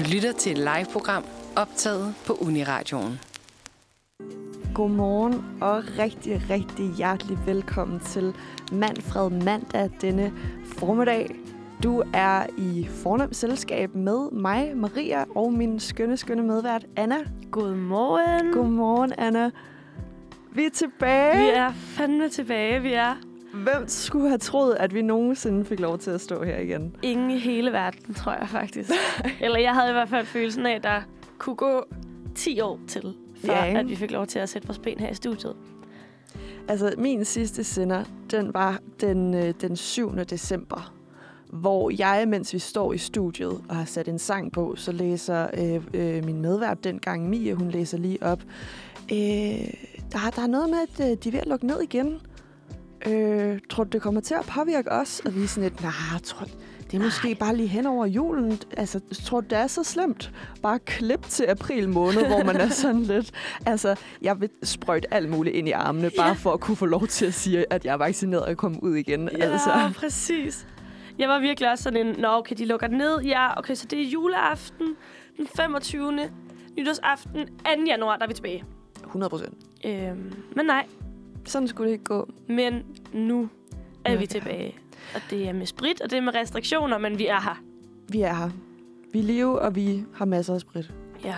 Du lytter til et live-program optaget på Uniradioen. Godmorgen og rigtig, rigtig hjertelig velkommen til Manfred Mandag denne formiddag. Du er i fornemt selskab med mig, Maria, og min skønne, skønne medvært, Anna. Godmorgen. Godmorgen, Anna. Vi er tilbage. Vi er fandme tilbage. Vi er Hvem skulle have troet, at vi nogensinde fik lov til at stå her igen? ingen i hele verden, tror jeg faktisk. Eller jeg havde i hvert fald følelsen af, at der kunne gå 10 år til, før Ja, ikke? at vi fik lov til at sætte vores ben her i studiet. Altså, min sidste sender, den var den, øh, den 7. december, hvor jeg, mens vi står i studiet og har sat en sang på, så læser øh, øh, min medvært dengang, Mie, hun læser lige op. Øh, der, der er noget med, at øh, de er ved at lukke ned igen. Øh, tror du, det kommer til at påvirke os? Og vi er sådan lidt, nej, jeg tror, det er måske bare lige hen over julen. Altså, tror du, det er så slemt? Bare klip til april måned, hvor man er sådan lidt... Altså, jeg vil sprøjte alt muligt ind i armene, bare Ja. for at kunne få lov til at sige, at jeg er vaccineret og komme ud igen. Ja, Altså, præcis. Jeg var virkelig også sådan en, nå okay, de lukker ned. Ja, okay, så det er juleaften den 25. Nytårsaften 2. januar, der er vi tilbage. 100 procent. Øhm, men nej, Sådan skulle det ikke gå. men nu er Ja. vi tilbage. Og det er med sprit, og det er med restriktioner, men vi er her. Vi er her. Vi er live, og vi har masser af sprit. Ja.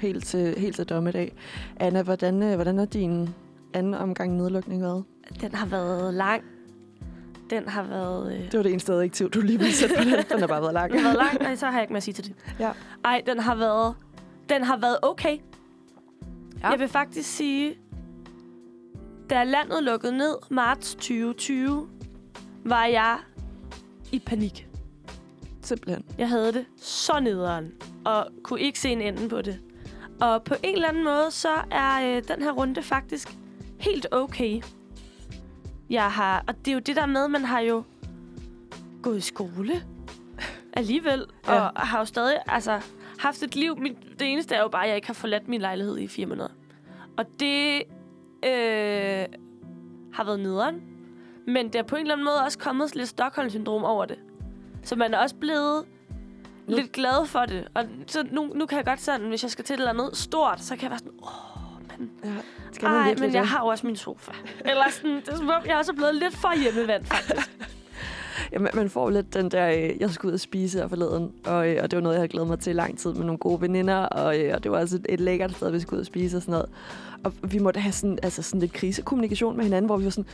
Helt til, helt til dommedag. Anna, hvordan, øh, hvordan er din anden omgang nedlukning været? Den har været lang. Den har været... Øh, Det var det eneste adjektiv, du lige ville sætte på den. Den har bare været lang. den har været lang. Nej, så har jeg ikke mere at sige til det. Ja. Ej, den har været... Den har været okay. Ja. Jeg vil faktisk sige, da landet lukkede ned marts 2020, var jeg i panik. Simpelthen. Jeg havde det så nederen, og kunne ikke se en ende på det. Og på en eller anden måde, så er øh, den her runde faktisk helt okay. Jeg har, og det er jo det der med, man har jo gået i skole alligevel, Ja. og har jo stadig altså, haft et liv. Mit, det eneste er jo bare, at jeg ikke har forladt min lejlighed i fire måneder. Og det øh, har været nederen. Men det er på en eller anden måde også kommet lidt Stockholm-syndrom over det. Så man er også blevet Nu- lidt glad for det. Og så nu, nu kan jeg godt sådan, hvis jeg skal til et eller andet stort, så kan jeg være sådan, åh, men, Ja. Skal man ej, men jeg har jo også min sofa. Eller sådan, det er som om, jeg er også blevet lidt for hjemmevand, faktisk. Ja, man- får lidt den der, øh, jeg skulle ud og spise her forleden, og, øh, og det var noget, jeg havde glædet mig til i lang tid med nogle gode veninder, og, øh, og det var også et, et lækkert sted, vi skulle ud og spise og sådan noget. Og vi måtte have sådan, altså sådan lidt krisekommunikation med hinanden, hvor vi var sådan,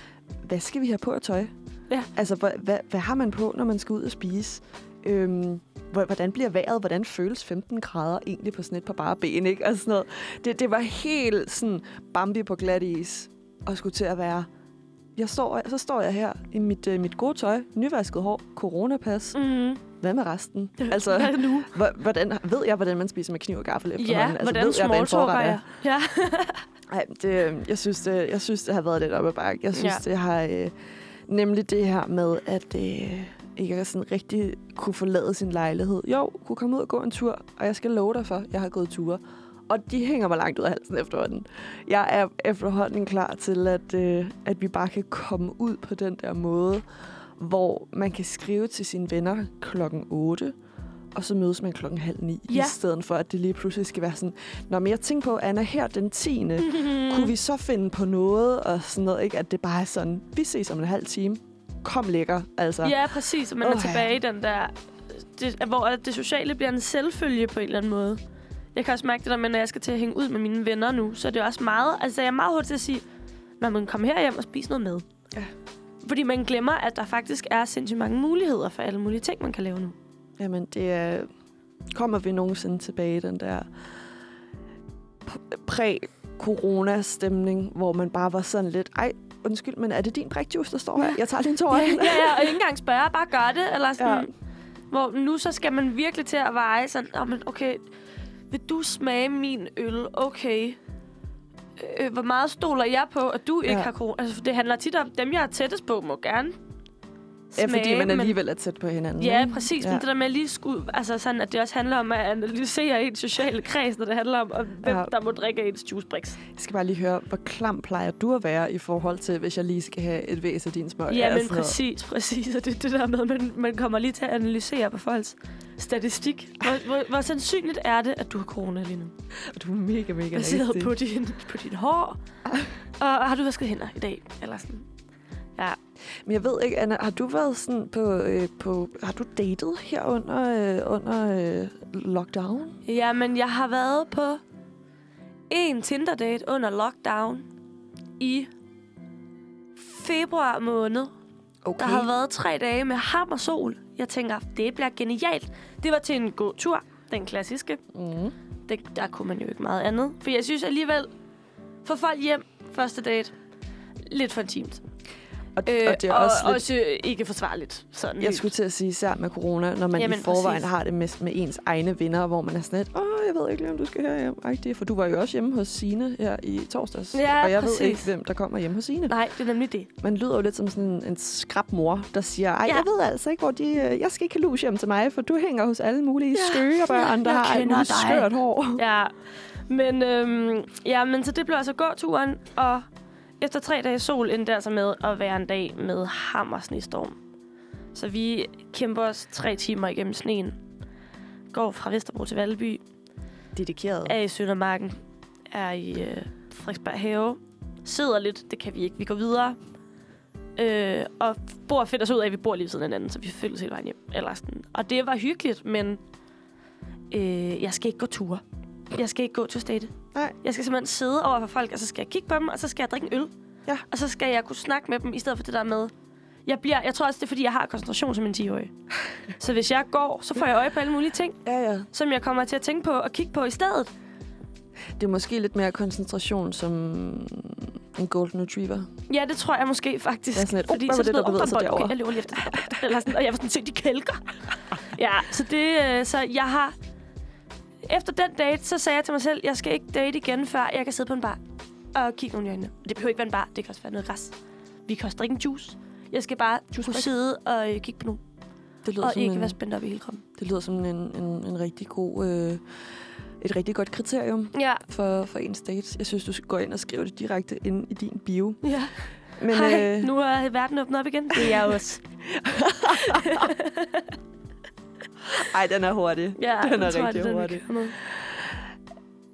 hvad skal vi have på af tøj? Ja. Altså, hvad, hvad, hvad har man på, når man skal ud og spise? Øhm, hvor- hvordan bliver vejret? Hvordan føles 15 grader egentlig på sådan et par bare ben, ikke? Og sådan noget. Det, det var helt sådan Bambi på glat is, og skulle til at være jeg står, så står jeg her i mit, øh, mit gode tøj, nyvasket hår, coronapas. Mm. Hvad med resten? Altså, Hvad nu? hvor- hvordan, ved jeg, hvordan man spiser med kniv og gaffel Ja, efterhånden? Altså, hvordan ved jeg, hvad en forret er? jeg? Ja. Ej, det, øh, jeg, synes, det, jeg synes, det har været lidt op ad bakke. Jeg synes, Ja. det har... Øh, nemlig det her med, at øh, ikke sådan rigtig kunne forlade sin lejlighed. Jo, kunne komme ud og gå en tur, og jeg skal love dig for, jeg har gået ture. Og de hænger mig langt ud af halsen efterhånden. Jeg er efterhånden klar til, at, øh, at vi bare kan komme ud på den der måde, hvor man kan skrive til sine venner klokken 8, og så mødes man klokken halv ni, ja. Ja. i stedet for, at det lige pludselig skal være sådan, Nå, men jeg tænker på, Anna, her den 10. Mm. kunne vi så finde på noget, og sådan noget, ikke? At det bare er sådan, vi ses om en halv time. Kom lækker, altså. Ja, præcis. Og man Åh, er ja. tilbage i den der... Det, hvor det sociale bliver en selvfølge på en eller anden måde. Jeg kan også mærke det der med, når jeg skal til at hænge ud med mine venner nu, så er det også meget... Altså, jeg er meget hurtig til at sige, når man kommer herhjem og spiser noget mad. Ja. Fordi man glemmer, at der faktisk er sindssygt mange muligheder for alle mulige ting, man kan lave nu. Jamen, det er... Kommer vi nogensinde tilbage i den der præ corona-stemning, hvor man bare var sådan lidt, ej, undskyld, men er det din brikjuice, der står her? Jeg tager lige en tår Ja, ja, ja, og ikke engang spørge, bare gør det. Eller sådan, ja. Hvor nu så skal man virkelig til at veje sådan, oh, men okay, vil du smage min øl? Okay. Øh, hvor meget stoler jeg på, at du ikke Ja. har corona? Altså, det handler tit om, dem jeg er tættest på, må gerne Ja, fordi smage, man men- alligevel er tæt på hinanden. Ja, ikke? præcis. Ja. Men det der med lige skulle, altså sådan, at det også handler om at analysere ens sociale kreds, når det handler om, om hvem Ja. der må drikke ens juicebricks. Jeg skal bare lige høre, hvor klam plejer du at være i forhold til, hvis jeg lige skal have et væs af din smøg? Ja, og men præcis, præcis. Og det det der med, at man, man kommer lige til at analysere på folks statistik. Hvor, hvor, hvor sandsynligt er det, at du har corona lige nu? Og du er mega, mega Baseret på din, på din hår. Og har du vasket hænder i dag? Eller sådan. Ja. Men jeg ved ikke, Anna, har du været sådan på, øh, på har du datet her under, øh, under øh, lockdown? ja, men jeg har været på en Tinder-date under lockdown i februar måned. Okay. Der har været tre dage med ham og sol. Jeg tænker, det bliver genialt. Det var til en god tur. Den klassiske. Mm. Det, der kunne man jo ikke meget andet. For jeg synes alligevel, for folk hjem første date, lidt for intimt. Og, øh, og det er og også lidt, også ikke forsvarligt. Sådan jeg helt. skulle til at sige, især med corona, når man Jamen, i forvejen præcis. har det med, med ens egne venner, hvor man er sådan lidt, åh, jeg ved ikke lige, om du skal herhjem. Ej, for du var jo også hjemme hos Sine her i torsdags. Ja, og jeg præcis. ved ikke, hvem der kommer hjem hos Sine. Nej, det er nemlig det. Man lyder jo lidt som sådan en, en skrab mor, der siger, ej, Ja. jeg ved altså ikke, hvor de... øh, Jeg skal ikke have hjem til mig, for du hænger hos alle mulige Ja, skøre børn, der jeg har alt muligt skørt hår. Ja, men, øhm, ja, men så det blev altså gåturen, og efter tre dage sol endte det altså med at være en dag med hammersnestorm. Så vi kæmper os tre timer igennem sneen. Går fra Vesterbro til Valby, Dedikeret. er i Søndermarken, er i øh, Frederiksberg Have, sidder lidt, det kan vi ikke, vi går videre. Øh, og bor finder os ud af, at vi bor lige ved siden af hinanden, så vi følges hele vejen hjem. Eller sådan. Og det var hyggeligt, men øh, jeg skal ikke gå ture. Jeg skal ikke gå til state. Nej. Jeg skal simpelthen sidde over for folk, og så skal jeg kigge på dem, og så skal jeg drikke en øl. Ja. Og så skal jeg kunne snakke med dem, i stedet for det der med... Jeg, bliver, jeg tror også, det er, fordi jeg har koncentration som en 10-årig. så hvis jeg går, så får jeg øje på alle mulige ting, Ja, ja. som jeg kommer til at tænke på og kigge på i stedet. Det er måske lidt mere koncentration som en golden retriever. Ja, det tror jeg måske faktisk. Er sådan lidt, Fordi "Oh, så det, der bevægede sig "Oh, er derovre?" Okay, jeg løber lige efter. Eller sådan, og jeg var sådan, se, de kælker. ja, så det, øh, så jeg har... Efter den date, så sagde jeg til mig selv, jeg skal ikke date igen, før jeg kan sidde på en bar og kigge nogen i øjnene. Det behøver ikke være en bar, det kan også være noget græs. Vi kan også drikke en juice. Jeg skal bare kunne sidde og øh, kigge på nogen, Det lyder, og som ikke en, være spændt op i hele kroppen. det lyder som en, en, en rigtig god... Øh, et rigtig godt kriterium Ja, for, for en date. Jeg synes, du skal gå ind og skrive det direkte ind i din bio. ja. Men, Hej, øh, nu er verden åbnet op igen. Det er jeg også. Ej, den er hurtig. Ja, Den er tror, rigtig det er den, hurtig.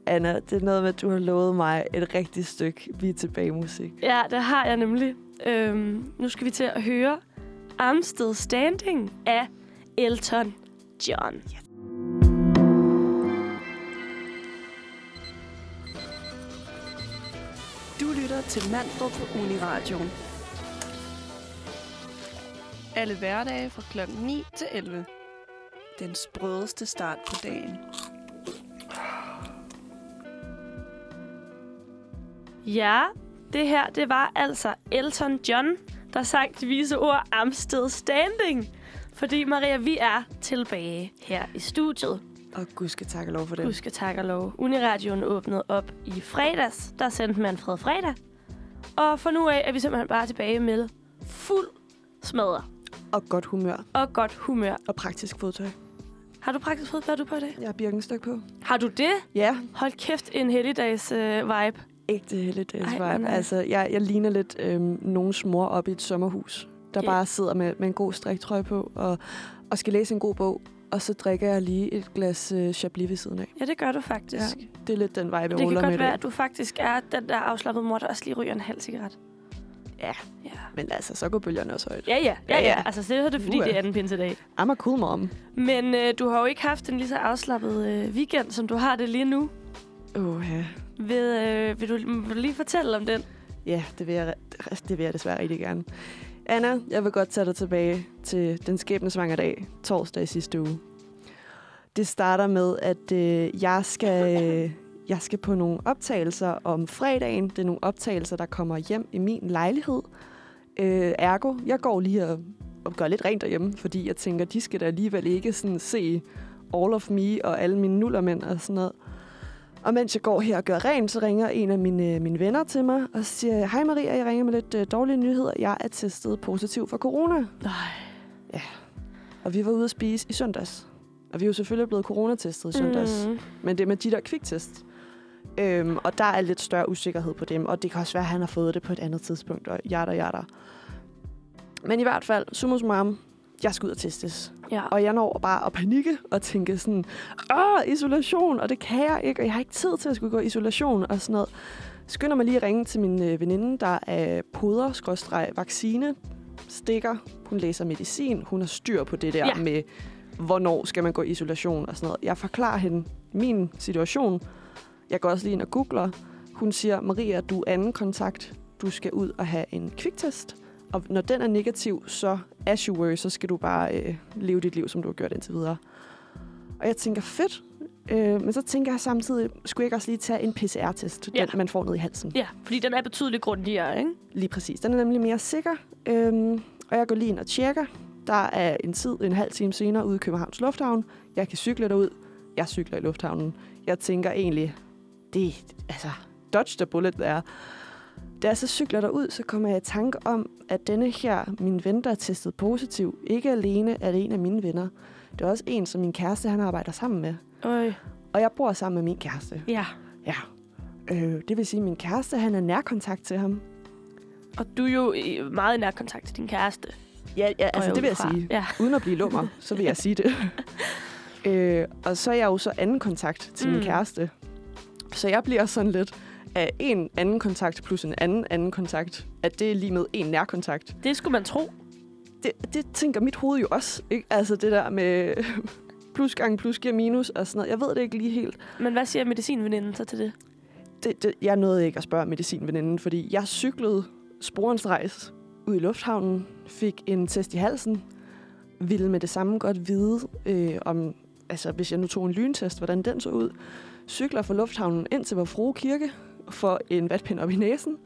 Anna, det er noget med, at du har lovet mig et rigtigt stykke Vi er tilbage musik. Ja, det har jeg nemlig. Øhm, nu skal vi til at høre Amsted Standing af Elton John. Du lytter til Manfred på Uniradioen. Alle hverdage fra kl. 9 til 11. Den sprødeste start på dagen. Ja, det her, det var altså Elton John, der sang de vise ord Amsted Standing. Fordi, Maria, vi er tilbage her i studiet. Og gud skal takke lov for det. Husk at takke lov. Uniradioen åbnede op i fredags. Der sendte Manfred fredag. Og for nu af er vi simpelthen bare tilbage med fuld smadre Og godt humør. og godt humør. Og praktisk fodtøj. Har du praktisk fået, hvad du på i dag? Jeg har birkenstykke på. Har du det? Ja, Hold kæft, en helligdags øh, vibe. ægte helligdags Ej, vibe. nice. Altså, jeg, jeg ligner lidt øhm, nogens mor op i et sommerhus, der Ja. bare sidder med, med en god striktrøje på og, og skal læse en god bog. Og så drikker jeg lige et glas øh, Chablis ved siden af. Ja, det gør du faktisk. Ja, det er lidt den vibe, jeg det kan ruller med godt i være, dag. at du faktisk er den der afslappede mor, der også lige ryger en halv cigaret. Ja. Ja, Men altså, så går bølgerne også højt. ja, ja. ja, Ja, ja. Altså, det er det, fordi Uha. det er anden pinsedag. I'm a cool mom. Men øh, du har jo ikke haft en lige så afslappet øh, weekend, som du har det lige nu. Åh, ja. Ved, øh, vil, du, vil du lige fortælle om den? Ja, det vil, jeg, det vil jeg desværre rigtig gerne. Anna, jeg vil godt tage dig tilbage til den skæbnesvanger dag, torsdag i sidste uge. Det starter med, at øh, jeg, skal, øh, jeg skal på nogle optagelser om fredagen. Det er nogle optagelser, der kommer hjem i min lejlighed. Øh, ergo, jeg går lige og, og gør lidt rent derhjemme, fordi jeg tænker, de skal da alligevel ikke sådan se All of Me og alle mine nullermænd og sådan noget. Og mens jeg går her og gør rent, så ringer en af mine, mine venner til mig og siger, hej Maria, jeg ringer med lidt øh, dårlige nyheder. Jeg er testet positiv for corona. Nej. Og vi var ude at spise i søndags. Og vi er jo selvfølgelig blevet coronatestet i søndags. Mm. Men det er med de der kviktest. Øhm, og der er lidt større usikkerhed på dem. Og det kan også være, at han har fået det på et andet tidspunkt. Og jada, jada. Men i hvert fald, summa summarum, jeg skal ud og testes. Ja. Og jeg når bare at panikke og tænke sådan, åh, isolation, og det kan jeg ikke, og jeg har ikke tid til at skulle gå i isolation og sådan noget. Skynder mig lige at ringe til min øh, veninde, der er poder vaccine stikker. Hun læser medicin. Hun har styr på det der ja. med, hvornår skal man gå i isolation og sådan noget. Jeg forklarer hende min situation. Jeg går også lige ind og googler. Hun siger, Maria, du er anden kontakt. Du skal ud og have en kviktest. Og når den er negativ, så as you were, så skal du bare øh, leve dit liv, som du har gjort indtil videre. Og jeg tænker, fedt. Øh, men så tænker jeg samtidig, skulle jeg ikke også lige tage en PCR-test, Ja. den man får ned i halsen? Ja, fordi den er betydeligt grundigere, ikke? Lige præcis. Den er nemlig mere sikker. Øhm, og jeg går lige ind og tjekker. Der er en tid, en halv time senere, ude i Københavns Lufthavn. Jeg kan cykle derud. Jeg cykler i lufthavnen. Jeg tænker egentlig, det altså, dodge the bullet der. Da jeg så cykler derud, så kommer jeg i tanke om, at denne her, min ven, der er testet positiv, ikke alene er det en af mine venner. Det er også en, som min kæreste, han arbejder sammen med. Øj. Og jeg bor sammen med min kæreste. Ja. Ja. Øh, det vil sige, at min kæreste, han er nærkontakt til ham. Og du er jo i meget i nær kontakt til din kæreste. Ja, ja altså det vil jeg fra. sige. Ja. Uden at blive lummer, så vil jeg sige det. øh, og så er jeg jo så anden kontakt til. Mm. min kæreste. Så jeg bliver sådan lidt af en anden kontakt plus en anden anden kontakt, at det er lige med en nærkontakt. Det skulle man tro. Det, det tænker mit hoved jo også. Ikke? Altså det der med plus gange plus giver minus og sådan noget. Jeg ved det ikke lige helt. Men hvad siger medicinveninden så til det? Det, det, jeg nåede ikke at spørge medicinveninden, fordi jeg cyklede sporenstrejs ud i lufthavnen, fik en test i halsen, ville med det samme godt vide, øh, om, altså hvis jeg nu tog en lyntest, hvordan den så ud. Cykler fra lufthavnen ind til vor frue kirke, får en vatpind op i næsen,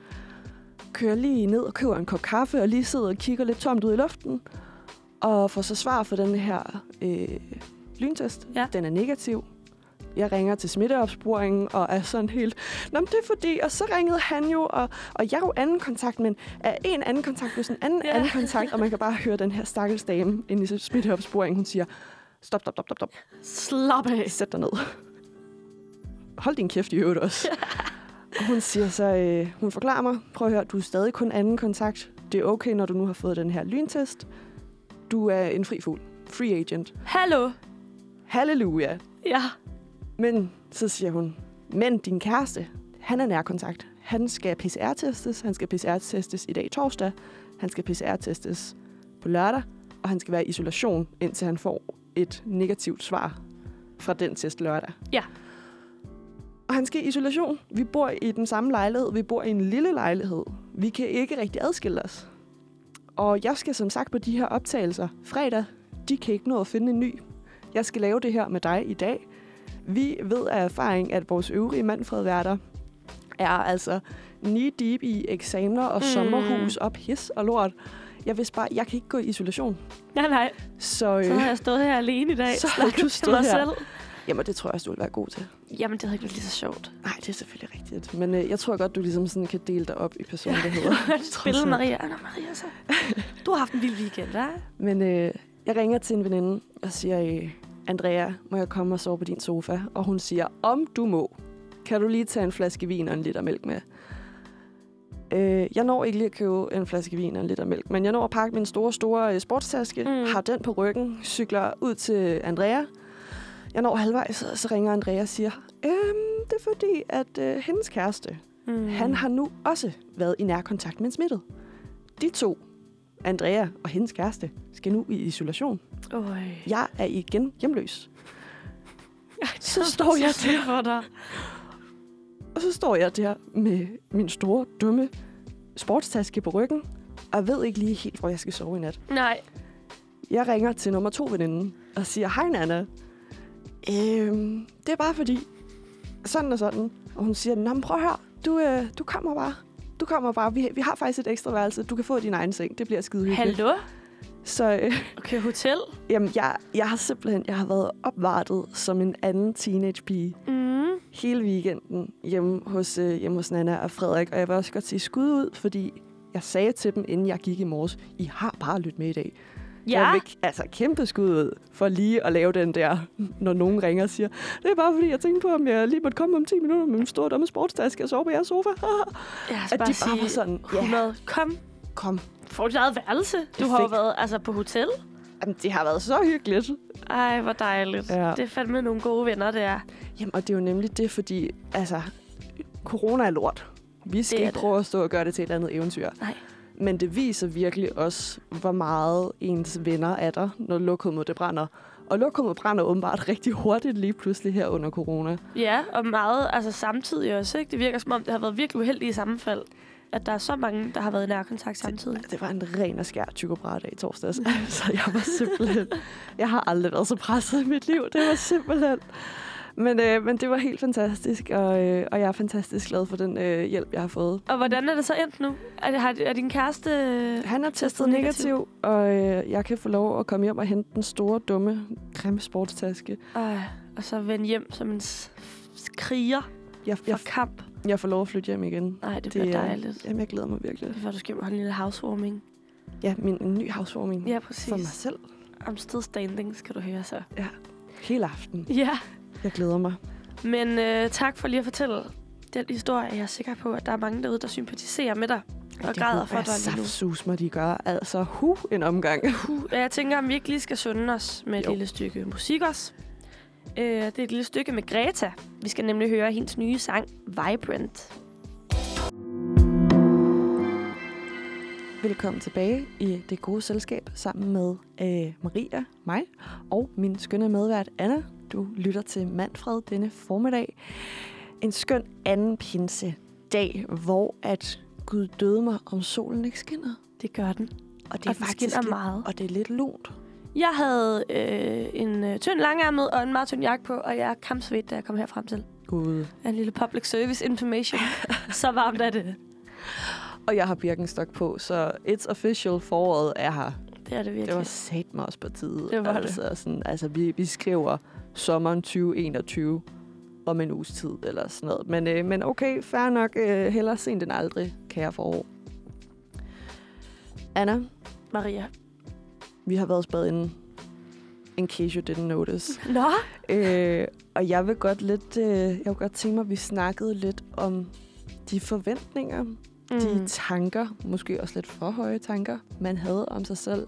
kører lige ned og køber en kop kaffe, og lige sidder og kigger lidt tomt ud i luften, og får så svar for den her øh, lyntest. Ja. Den er negativ. Jeg ringer til smitteopsporingen og er sådan helt, Nå, men det er fordi, og så ringede han jo, og, og jeg er jo anden kontakt, men er en anden kontakt plus en anden ja. anden kontakt, og man kan bare høre den her stakkels dame inde i smitteopsporingen, hun siger, stop, stop, stop, stop, stop, Slap af. sæt dig ned. Hold din kæft i øvrigt også. og hun siger så, øh, hun forklarer mig, prøv at høre, du er stadig kun anden kontakt. Det er okay, når du nu har fået den her lyntest. Du er en fri fugl. Free agent. Hallo? Halleluja. Ja. Men så siger hun, men din kæreste, han er nærkontakt. Han skal PCR-testes. Han skal PCR-testes i dag torsdag. Han skal PCR-testes på lørdag. Og han skal være i isolation, indtil han får et negativt svar fra den test lørdag. Ja. Og han skal i isolation. Vi bor i den samme lejlighed. Vi bor i en lille lejlighed. Vi kan ikke rigtig adskille os. Og jeg skal som sagt på de her optagelser fredag. De kan ikke nå at finde en ny. Jeg skal lave det her med dig i dag. Vi ved af erfaring, at vores øvrige mandfredværter er altså knee deep i eksamener og Mm. mm. sommerhus og pis og lort. Jeg vidste bare, jeg kan ikke gå i isolation. Nej, nej. Så, øh, Så har jeg stået her alene i dag. Så har du stået her. selv. Jamen, det tror jeg også, du vil være god til. Jamen, det havde ikke været lige så sjovt. Nej, det er selvfølgelig rigtigt. Men øh, jeg tror godt, du ligesom sådan kan dele dig op i personligheder. Spille alt. Maria. Nå, Maria så. Du har haft en vild weekend, hva'? Men øh, jeg ringer til en veninde og siger, øh, Andrea, må jeg komme og sove på din sofa? Og hun siger, om du må, kan du lige tage en flaske vin og en liter mælk med? Øh, jeg når ikke lige at købe en flaske vin og en liter mælk, men jeg når at pakke min store, store øh, sportstaske, mm. har den på ryggen, cykler ud til Andrea. Jeg når halvvejs, så, så ringer Andrea og siger, øhm, det er fordi, at øh, hendes kæreste, Mm. han har nu også været i nærkontakt med en smittet. De to, Andrea og hendes kæreste, skal nu i isolation. Øj. Jeg er igen hjemløs. Så Jeg står jeg så synd for dig. Og så står jeg der med min store, dumme sportstaske på ryggen, og ved ikke lige helt, hvor jeg skal sove i nat. Nej. Jeg ringer til nummer to veninden og siger, hej Nana, øhm, det er bare fordi, sådan og sådan. Og hun siger, Nå, prøv at høre, du, øh, du kommer bare. Du kommer bare. Vi, vi har faktisk et ekstra værelse. Du kan få din egen seng. Det bliver skide hyggeligt. Hallo? Så øh, Okay, hotel? jamen, jeg, jeg har simpelthen jeg har været opvartet som en anden teenage-pige Mm. hele weekenden hjemme hos, øh, hjemme hos Nana og Frederik. Og jeg vil også godt sige skud ud, fordi jeg sagde til dem, inden jeg gik i morges, I har bare lyttet med i dag. Ja, Jeg vil, altså, kæmpe skud ud for lige at lave den der, når nogen ringer og siger, det er bare fordi, jeg tænkte på, om jeg lige måtte komme om 10 minutter med min store dumme sportstaske og sove på jeres sofa. skal At bare de sige bare var sådan, ja, 100. Kom, kom. få dit eget værelse. Du har jo været altså, på hotel. Jamen, det har været så hyggeligt. Ej, hvor dejligt. Ja. Det er fandme nogle gode venner, det er. Jamen, og det er jo nemlig det, fordi, altså, corona er lort. Vi skal ikke prøve at stå og gøre det til et andet eventyr. Nej. Men det viser virkelig også, hvor meget ens venner er der, når lokummet det brænder. Og lokummet brænder åbenbart rigtig hurtigt lige pludselig her under corona. Ja, og meget altså samtidig også. Ikke? Det virker som om, det har været virkelig uheldige sammenfald. At der er så mange, der har været i nærkontakt samtidig. Det var en ren og skær tykobradag i torsdags. Så jeg var simpelthen... Jeg har aldrig været så presset i mit liv. Det var simpelthen... Men, øh, men det var helt fantastisk, og, øh, og jeg er fantastisk glad for den øh, hjælp, jeg har fået. Og hvordan er det så endt nu? Er, har, er din kæreste... Han er testet negativ, negativ, og øh, jeg kan få lov at komme hjem og hente den store, dumme, grimme sportstaske. Ej, og så vende hjem som en kriger Jeg, for jeg, kamp. jeg får lov at flytte hjem igen. Nej, det Det bliver er- dejligt. Jamen, jeg glæder mig virkelig. Det er for, du skal holde en lille housewarming. Ja, min en ny housewarming Ja, for præcis. mig selv. I'm still standing, skal du høre så. Hele aften. Ja, Jeg glæder mig. men øh, tak for lige at fortælle den historie. Jeg er sikker på, at der er mange derude, der sympatiserer med dig. Og græder for dig lige nu. Mig, de gør. Altså, hu, en omgang. Puh, Jeg tænker, om vi ikke lige skal sunde os med et Jo. lille stykke musik også. Øh, det er et lille stykke med Greta. Vi skal nemlig høre hendes nye sang, Vibrant. Velkommen tilbage i det gode selskab sammen med øh, Maria, mig og min skønne medvært Anna. Du lytter til Manfred denne formiddag. En skøn anden pinse dag, hvor at Gud døde mig, om solen ikke skinner. Det gør den. Og det Og er den faktisk lidt, meget. Og det er lidt lunt. Jeg havde øh, en øh, tynd langærmet og en meget tynd jakke på, og jeg er kampsvedt, da jeg kom her frem til. Gud. En lille public service information. Så varmt er det. Og jeg har Birkenstock på, så it's official, foråret er her. Det er det virkelig. Det var sat mig også på tide. Det var det. altså, Sådan, altså, vi, vi skriver sommeren 2021 om en uges tid, eller sådan noget. Men, øh, men okay, fair nok. Øh, hellere sent end aldrig, kære forår. Anna, Maria. vi har været spadet inden. In case you didn't notice. Nå, øh, og jeg vil godt lidt, øh, jeg vil godt tænke mig, at vi snakkede lidt om de forventninger, mm. de tanker, måske også lidt for høje tanker, man havde om sig selv,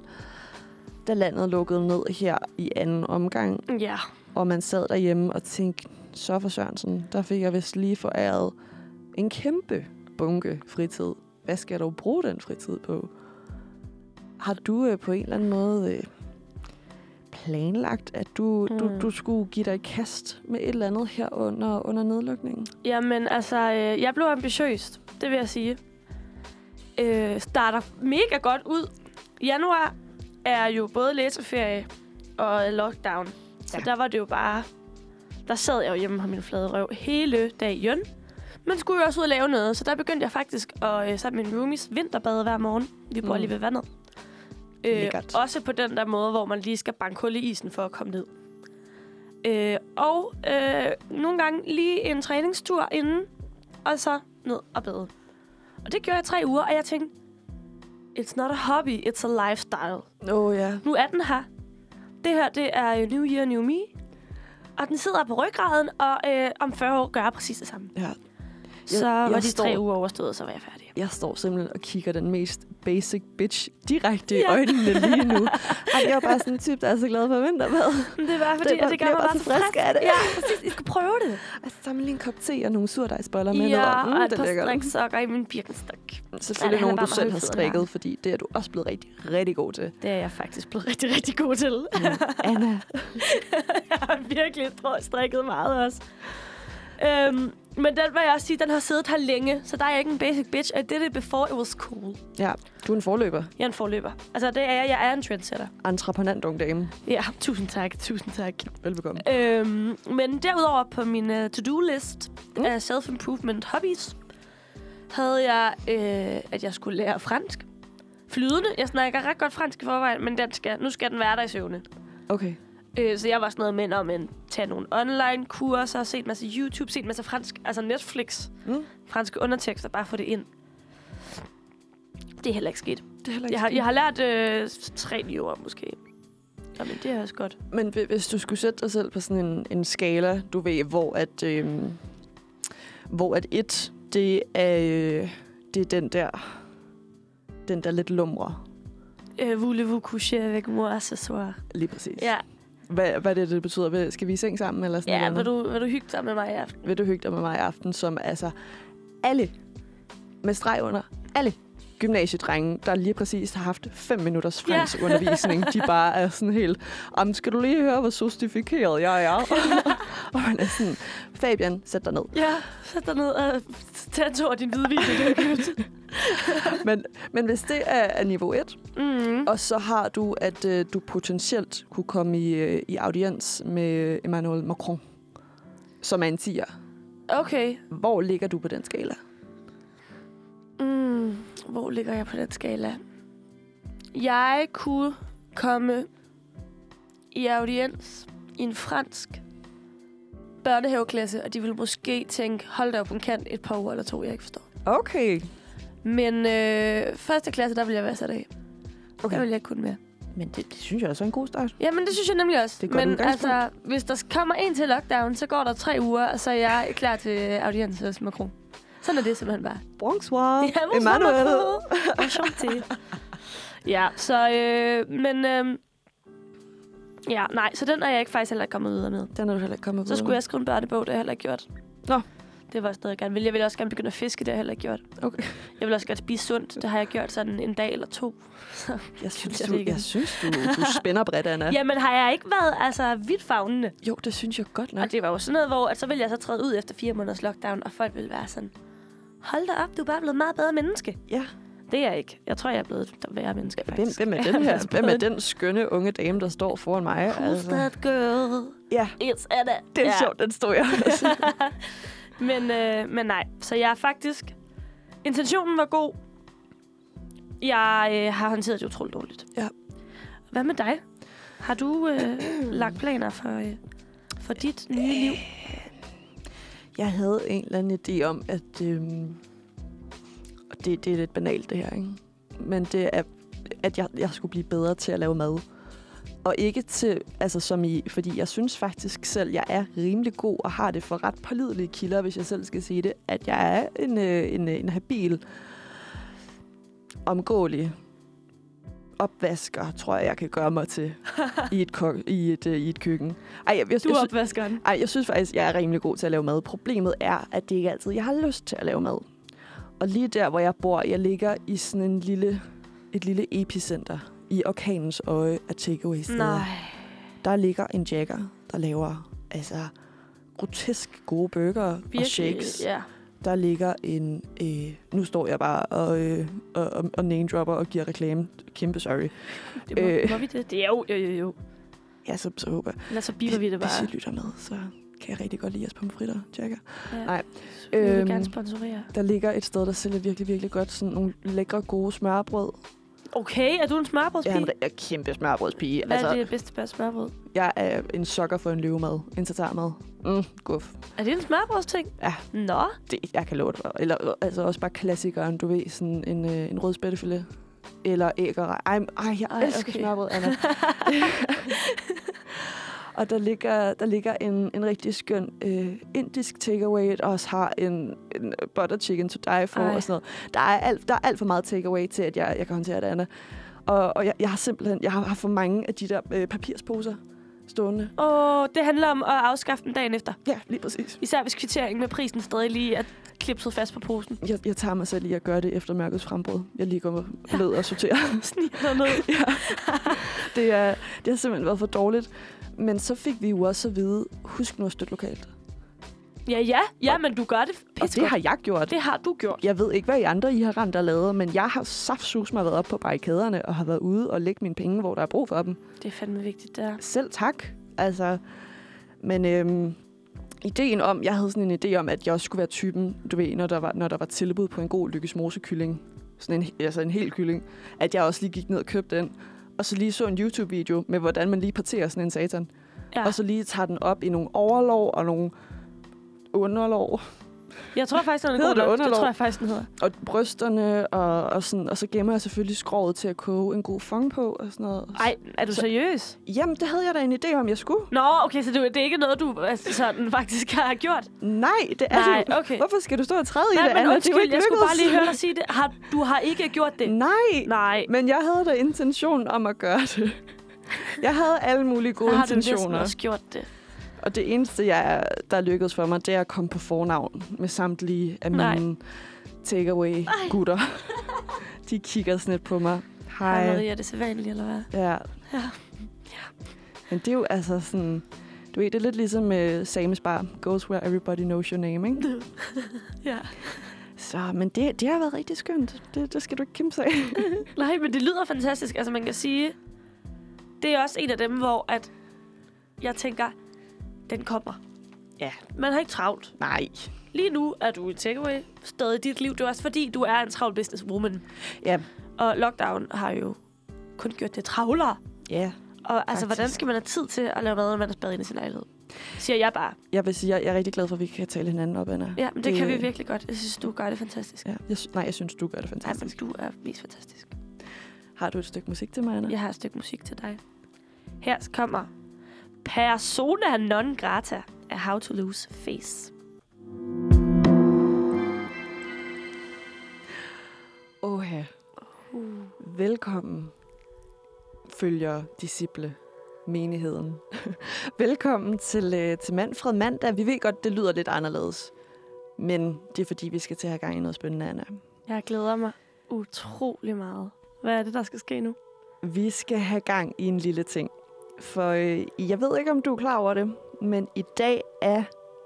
da landet lukkede ned her i anden omgang, Ja, og man sad derhjemme og tænkte, så for Sørensen, der fik jeg vist lige foræret en kæmpe bunke fritid. Hvad skal jeg dog bruge den fritid på? Har du øh, på en eller anden måde øh, planlagt, at du, mm. du, du skulle give dig kast med et eller andet her under, under nedlukningen? Jamen, altså, øh, jeg blev ambitiøs, det vil jeg sige. Øh, starter mega godt ud. Januar er jo både læseferie og lockdown. Så Ja. der var det jo bare... Der sad jeg jo hjemme på min flade røv hele dagen. Men skulle jo også ud og lave noget, så der begyndte jeg faktisk at øh, sammen med min roomies vinterbade hver morgen. Vi bor Mm. lige ved vandet. Øh, Lækkert. også på den der måde, hvor man lige skal banke hul i isen for at komme ned. Øh, og øh, nogle gange lige en træningstur inden, og så ned og bade. Og det gjorde jeg tre uger, og jeg tænkte, it's not a hobby, it's a lifestyle. Åh oh, ja. Nu er den her. Det her, det er New Year, New Me. Og den sidder på ryggraden, og øh, om 40 år gør jeg præcis det samme. ja. Så jeg var de står- tre uger overstået, så var jeg færdig. Jeg står simpelthen og kigger den mest basic bitch direkte i Ja. øjnene lige nu. Ej, jeg er bare sådan en type, der er så glad for vinterbad. Men det var fordi, Det det, var- det gør mig bare bare så frisk frisk. af det. Ja, præcis. I skal prøve det. Altså, samle lige en kop te og nogle surdejsboller med ja, ned. og et er par striksokker i min birkenstok. Selvfølgelig Ja, er du bare selv har strikket, fordi det er du også blevet rigtig, rigtig god til. Det er jeg faktisk blevet rigtig, rigtig god til. Anna. jeg har virkelig str- strikket meget også. Øhm, men den vil jeg også sige, den har siddet her længe, så der er jeg ikke en basic bitch. I did it before it was cool. Ja, du er en forløber. Jeg er en forløber. Altså, det er jeg. Jeg er en trendsetter. Entreprenant ung dame. Ja, tusind tak. Tusind tak. Velbekomme. Øhm, men derudover på min uh, to-do-list Mm. mm. af self-improvement hobbies, havde jeg, øh, at jeg skulle lære fransk. Flydende. Jeg snakker ret godt fransk i forvejen, men den skal, nu skal den være der i søvne. Okay. Øh, så jeg var sådan noget med om at tage nogle online kurser, set en masse YouTube, set en masse fransk, altså Netflix, Mm. franske undertekster, bare få det ind. Det er heller ikke sket. Det er heller ikke Jeg har, skidt. jeg har lært øh, tre nye ord, måske. Jamen, det er også godt. Men hvi- hvis du skulle sætte dig selv på sådan en, en skala, du ved, hvor at, øhm, hvor at et, det er, øh, det er den der, den der lidt lumre. Øh, voulez-vous coucher avec moi ce soir? Lige præcis. Ja, Hvad, hvad det, det betyder? Skal vi i seng sammen? Eller sådan ja noget? vil, du, vil du hygge dig med mig i aften? vil du hygge dig med mig i aften, som altså alle, med streg under, alle gymnasiedrenge, der lige præcis har haft 5 minutters fransk undervisning, de bare er sådan helt, om skal du lige høre, hvor sostifikeret jeg er? og man er sådan, Fabian, sæt dig ned. Ja, sæt dig ned og tag tur af din hvide vin, det er. Men, men hvis det er, er niveau 1, mm. og så har du, at øh, du potentielt kunne komme i, øh, i audiens med Emmanuel Macron, som er en tiger. Okay. Hvor ligger du på den skala? Mm. Hvor ligger jeg på den skala? Jeg kunne komme i audiens i en fransk børnehaveklasse, og de ville måske tænke, hold da op en kant et par uger eller to, jeg ikke forstår. Okay. Men øh, første klasse, der vil jeg være sat af. Okay. Der vil jeg ikke kunne mere. Men det, det synes jeg også er en god start. Jamen, det synes jeg nemlig også. Det er Men altså, hvis der kommer en til lockdown, så går der tre uger, og så er jeg klar til audiens hos Macron. Sådan er det simpelthen bare. Bonsoir, Ja, Emmanuel. Enchanté. ja, så... Øh, men... Øh, ja, nej, så den er jeg ikke faktisk heller ikke kommet videre med. Den er du heller ikke kommet Så skulle jeg skrive en børnebog, det har jeg heller ikke gjort. Nå. Det var også noget, jeg gerne ville. Jeg ville også gerne begynde at fiske, det har jeg heller ikke gjort. Okay. Jeg vil også gerne spise sundt, det har jeg gjort sådan en dag eller to. Jeg synes, jeg du, jeg synes du, du spænder bredt, Anna. Jamen har jeg ikke været altså, vidt fagnende? Jo, det synes jeg godt nok. Og det var jo sådan noget, hvor at så ville jeg så træde ud efter fire måneders lockdown, og folk ville være sådan, hold da op, du er bare blevet et meget bedre menneske. Ja. Det er jeg ikke. Jeg tror, jeg er blevet et værre menneske, Hvem, faktisk. hvem er Jeg den her? altså Hvem er den skønne unge dame, der står foran mig? Who's that girl? Ja, It's Anna. det er Ja. sjovt, den står jeg. men, øh, men nej, så jeg er faktisk... Intentionen var god. Jeg øh, har håndteret det utroligt dårligt. Ja. Hvad med dig? Har du øh, lagt planer for, øh, for dit nye liv? Jeg havde en eller anden idé om, at... Øhm, og det, det er lidt banalt, det her, ikke? Men det er, at jeg, jeg skulle blive bedre til at lave mad. Og ikke til, altså som i, fordi jeg synes faktisk selv, jeg er rimelig god og har det for ret pålidelige kilder, hvis jeg selv skal sige det, at jeg er en, øh, en, øh, en habil, omgåelig opvasker, tror jeg, jeg kan gøre mig til i et, kok, i et, øh, i et køkken. Ej, jeg, jeg, Du jeg, er sy- opvaskeren. ej, jeg synes faktisk, jeg er rimelig god til at lave mad. Problemet er, at det ikke altid, jeg har lyst til at lave mad. Og lige der, hvor jeg bor, jeg ligger i sådan en lille, et lille epicenter i orkanens øje af takeaway steder. Nej. Der ligger en jagger, der laver altså grotesk gode burger og shakes. Ja. Der ligger en... Øh, nu står jeg bare og, øh, og, og, name-dropper og giver reklame. Kæmpe sorry. Det må, Øh. må vi det? Det er jo, jo, jo, jo. Ja, så, så håber jeg. Lad så biber vi det Hvis bare. I lytter med, så kan jeg rigtig godt lide jeres pomfritter, Jagger. Ja. Nej. Vi vil Øhm, gerne sponsorere. Der ligger et sted, der sælger virkelig, virkelig godt. Sådan nogle lækre, gode smørbrød. Okay, er du en smørbrødspige? Jeg er en re- kæmpe smørbrødspige. Hvad Altså, er det bedste bør smørbrød? jeg er en sokker for en løvemad. En tatarmad. Mm, guf. Er det en smørbrødsting? Ja. Nå, Det, jeg kan love det. Eller øh, altså også bare klassikeren, du ved. Sådan en, øh, en rød spættefilet. Eller æg og rej. Ej, ej, jeg Ej, elsker okay. smørbrød, Anna. og der ligger, der ligger en, en rigtig skøn øh, indisk takeaway, der også har en, en butter chicken to die for Ej. og sådan noget. Der er, alt, der er alt for meget takeaway til, at jeg, jeg kan håndtere det, Anna. Og, og jeg, jeg har simpelthen jeg har, har for mange af de der øh, papirsposer stående. Åh, det handler om at afskaffe den dagen efter. Ja, lige præcis. Især hvis kvitteringen med prisen stadig lige er klipset fast på posen. Jeg, jeg tager mig selv i at gøre det efter mørkets frembrud. Jeg lige går ned og sorterer. Sniger derned. ja. det, er, det har simpelthen været for dårligt. Men så fik vi jo også at vide, husk nu at støtte lokalt. Ja, ja. Ja, men du gør det Og pisse det har jeg gjort. det har du gjort. Jeg ved ikke, hvad I andre I har rent og lavet, men jeg har saftsus mig været op på barrikaderne og har været ude og lægge mine penge, hvor der er brug for dem. Det er fandme vigtigt, der. Selv tak. Altså, men øhm, ideen om, jeg havde sådan en idé om, at jeg også skulle være typen, du ved, når der var, når der var tilbud på en god Lykkes Mose kylling, sådan en, altså en hel kylling, at jeg også lige gik ned og købte den, og så lige så en YouTube-video med, hvordan man lige parterer sådan en satan. Ja. Og så lige tager den op i nogle overlov og nogle underlov, Jeg tror faktisk, den er Hedder god det nok. Det underlov? tror jeg faktisk, den hedder. Og brysterne, og, og, sådan, og så gemmer jeg selvfølgelig skroget til at koge en god fong på og sådan noget. Ej, er du Så- seriøs? Jamen, det havde jeg da en idé om, jeg skulle. Nå, okay, så det, det er ikke noget, du altså, sådan, faktisk har gjort? Nej, det er Nej, det. okay. Hvorfor skal du stå og træde i Nej, det, men Anna? Det er jo undskyld, jeg skulle bare lige høre dig sige det. Har, du har ikke gjort det? Nej, Nej. men jeg havde da intention om at gøre det. Jeg havde alle mulige gode Så har du næsten intentioner. også gjort det. Og det eneste, jeg, der lykkedes for mig, det er at komme på fornavn med samtlige af Nej. mine takeaway-gutter. De kigger sådan lidt på mig. Hej. Hej. Maria, er det så vanligt, eller hvad? Ja. Ja. Men det er jo altså sådan... Du ved, det er lidt ligesom med Sames Bar. Goes where everybody knows your name, ikke? Ja. Så, men det, det har været rigtig skønt. Det, det skal du ikke kæmpe af. Nej, men det lyder fantastisk. Altså, man kan sige, det er også en af dem, hvor at jeg tænker, den kommer. Ja. Man har ikke travlt. Nej. Lige nu er du i takeaway stadig i dit liv. Det er også fordi, du er en travl businesswoman. Ja. Og lockdown har jo kun gjort det travlere. Ja. Og altså, Faktisk. hvordan skal man have tid til at lave mad, når man er spadet ind i sin lejlighed? Siger jeg bare. Jeg vil sige, jeg, jeg er rigtig glad for, at vi kan tale hinanden op, Anna. Ja, men det, Det- kan vi virkelig godt. Jeg synes, du gør det fantastisk. Ja, jeg, nej, jeg synes, du gør det Nej, men fantastisk. du er mest fantastisk. Har du et stykke musik til mig, Anna? Jeg har et stykke musik til dig. Her kommer Persona non grata af How to Lose Face. Åh, Uh. Velkommen, følger disciple menigheden. Velkommen til, øh, til Manfred Mandag. Vi ved godt, det lyder lidt anderledes. Men det er fordi, vi skal til at have gang i noget spændende, Anna. Jeg glæder mig utrolig meget. Hvad er det, der skal ske nu? Vi skal have gang i en lille ting. For øh, jeg ved ikke, om du er klar over det, men i dag er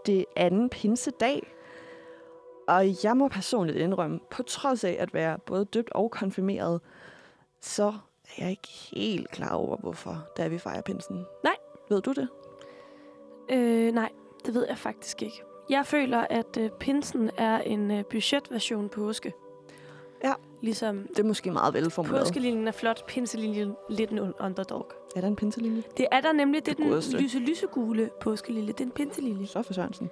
det anden pinsedag. Og jeg må personligt indrømme, på trods af at være både døbt og konfirmeret, så er jeg ikke helt klar over, hvorfor det er, vi fejrer pinsen. Nej. Ved du det? Øh, nej, det ved jeg faktisk ikke. Jeg føler, at øh, pinsen er en øh, budgetversion på påske. Ja. Ligesom Det er måske meget velformuleret. påskelinjen er flot, pinselinjen lidt en underdog. Er der en pinselilje? Det er der nemlig, det er Det den godeste. lyse, lysegule påskelilje. Det er en pinselilje. Så for Sørensen.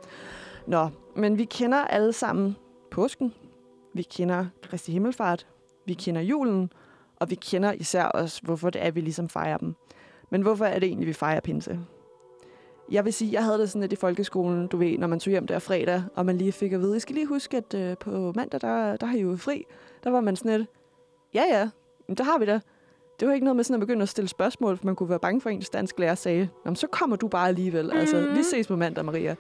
Nå, men vi kender alle sammen påsken. Vi kender Kristi Himmelfart. Vi kender julen. Og vi kender især også, hvorfor det er, vi ligesom fejrer dem. Men hvorfor er det egentlig, vi fejrer pinse? Jeg vil sige, jeg havde det sådan lidt i folkeskolen, du ved, når man tog hjem der fredag, og man lige fik at vide, I skal lige huske, at øh, på mandag, der, der har I jo fri. Der var man sådan lidt, ja ja, men der har vi da. Det var ikke noget med sådan at begynde at stille spørgsmål, for man kunne være bange for, at ens dansk lærer sagde, Nå, så kommer du bare alligevel. Mm. Altså, vi ses på mandag, Maria.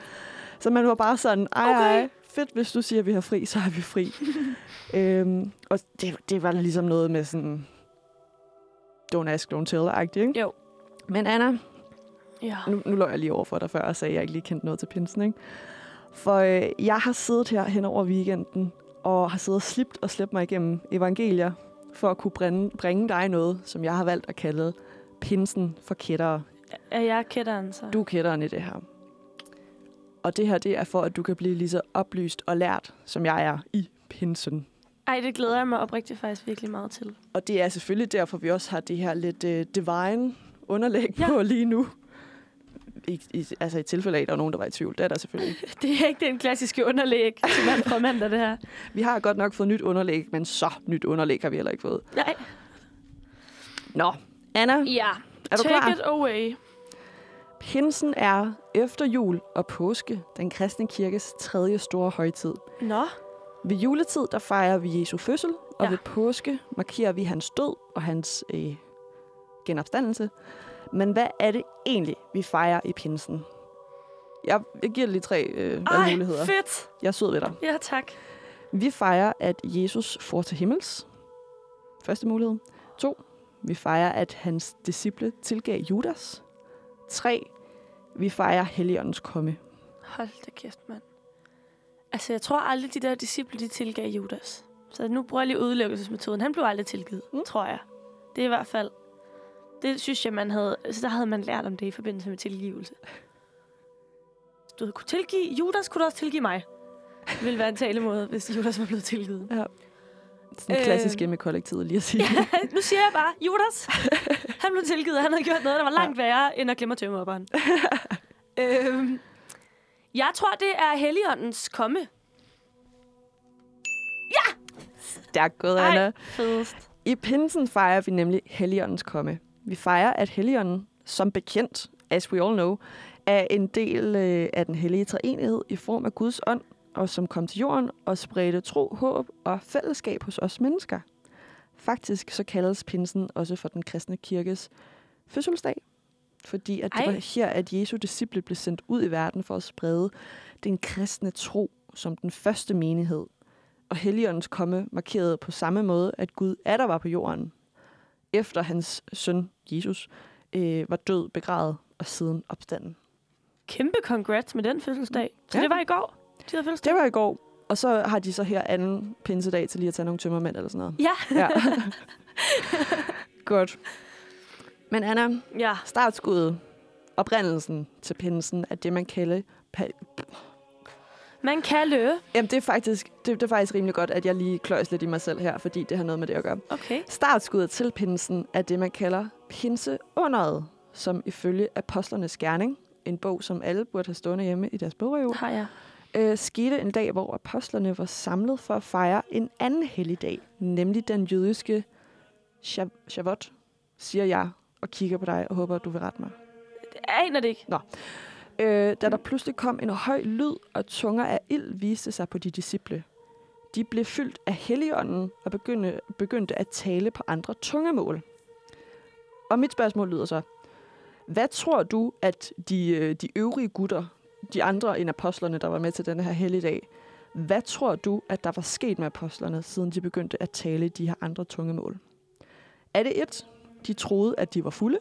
Så man var bare sådan, ej, Okay. ej, fedt, hvis du siger, at vi har fri, så har vi fri. øhm, og det, det var ligesom noget med sådan, don't ask, don't tell-agtigt, ikke? Jo. Men Anna, Ja. nu, nu lå jeg lige over for dig før og sagde, at jeg ikke lige kendte noget til pinsen, ikke? For øh, jeg har siddet her hen over weekenden, og har siddet og slipt og slæbt mig igennem evangelier, for at kunne bringe, bringe dig noget, som jeg har valgt at kalde pinsen for kættere. Er jeg kætteren, så? Du er kætteren i det her. Og det her, det er for, at du kan blive lige så oplyst og lært, som jeg er i pinsen. Ej, det glæder jeg mig oprigtigt faktisk virkelig meget til. Og det er selvfølgelig derfor, vi også har det her lidt øh, divine underlæg Ja. på lige nu. I, i, altså i tilfælde af, at der er nogen, der var i tvivl. Det er der selvfølgelig ikke. Det er ikke den klassiske underlæg til mand fra mandag, det her. Vi har godt nok fået nyt underlæg, men så nyt underlæg har vi heller ikke fået. Nej. Nå, Anna, Ja. er du Take klar? it away. Pinsen er efter jul og påske den kristne kirkes tredje store højtid. Nå. Ved juletid, der fejrer vi Jesu fødsel, og ja. ved påske markerer vi hans død og hans øh, genopstandelse. Men hvad er det egentlig, vi fejrer i pinsen? Jeg, jeg giver lige tre øh, Ej, valgmuligheder. fedt. Jeg er sød ved dig. Ja, tak. Vi fejrer, at Jesus får til himmels. Første mulighed. To. Vi fejrer, at hans disciple tilgav Judas. Tre. Vi fejrer Helligåndens komme. Hold da kæft, mand. Altså, jeg tror aldrig, de der disciple, de tilgav Judas. Så nu bruger jeg lige udelukkelsesmetoden. Han blev aldrig tilgivet. Mm. tror jeg. Det er i hvert fald... Det synes jeg, man havde... Altså, der havde man lært om det i forbindelse med tilgivelse. Du kunne tilgive Judas, kunne også tilgive mig. Det ville være en talemåde, hvis Judas var blevet tilgivet. Sådan Øh. klassisk hjemme i kollektivet lige at sige. Ja, nu siger jeg bare, Judas, han blev tilgivet. Han havde gjort noget, der var langt værre, end at glemme tømmeopperen. øhm, jeg tror, det er Helligåndens komme. Stærkt gået. Anna. Fedest. I pinsen fejrer vi nemlig Helligåndens komme. Vi fejrer, at Helligånden, som bekendt, as we all know, er en del øh, af den hellige treenighed i form af Guds ånd, og som kom til jorden og spredte tro, håb og fællesskab hos os mennesker. Faktisk så kaldes pinsen også for den kristne kirkes fødselsdag, fordi at det Ej. var her, at Jesu disciple blev sendt ud i verden for at sprede den kristne tro som den første menighed. Og Helligåndens komme markerede på samme måde, at Gud er der var på jorden, efter hans søn Jesus øh, var død, begravet og siden opstanden. Kæmpe congrats med den fødselsdag. Så Ja. det var i går, de havde fødselsdag? Det var i går, og så har de så her anden pinsedag til lige at tage nogle tømmermænd eller sådan noget. Ja. Ja. Godt. Men Anna, Ja. startskuddet, oprindelsen til pinsen, er det, man kalder... Pa- Man kan løbe. Jamen, det er, faktisk, det, det er faktisk rimelig godt, at jeg lige kløjs lidt i mig selv her, fordi det har noget med det at gøre. Okay. Startskuddet til pinsen er det, man kalder pinseunderet, som ifølge Apostlernes Gerning, en bog, som alle burde have stående hjemme i deres bogreol, har jeg. øh, skete en dag, hvor apostlerne var samlet for at fejre en anden helligdag, nemlig den jødiske Shav- Shavuot, siger jeg og kigger på dig og håber, at du vil rette mig. Jeg aner det ikke. Øh, da der pludselig kom en høj lyd, og tunger af ild viste sig på de disciple. De blev fyldt af helligånden og begyndte, begyndte at tale på andre tungemål. Og mit spørgsmål lyder så, hvad tror du, at de, øh, de øvrige gutter, de andre end apostlerne, der var med til denne her helligdag, hvad tror du, at der var sket med apostlerne, siden de begyndte at tale de her andre tungemål? Er det et, de troede, at de var fulde?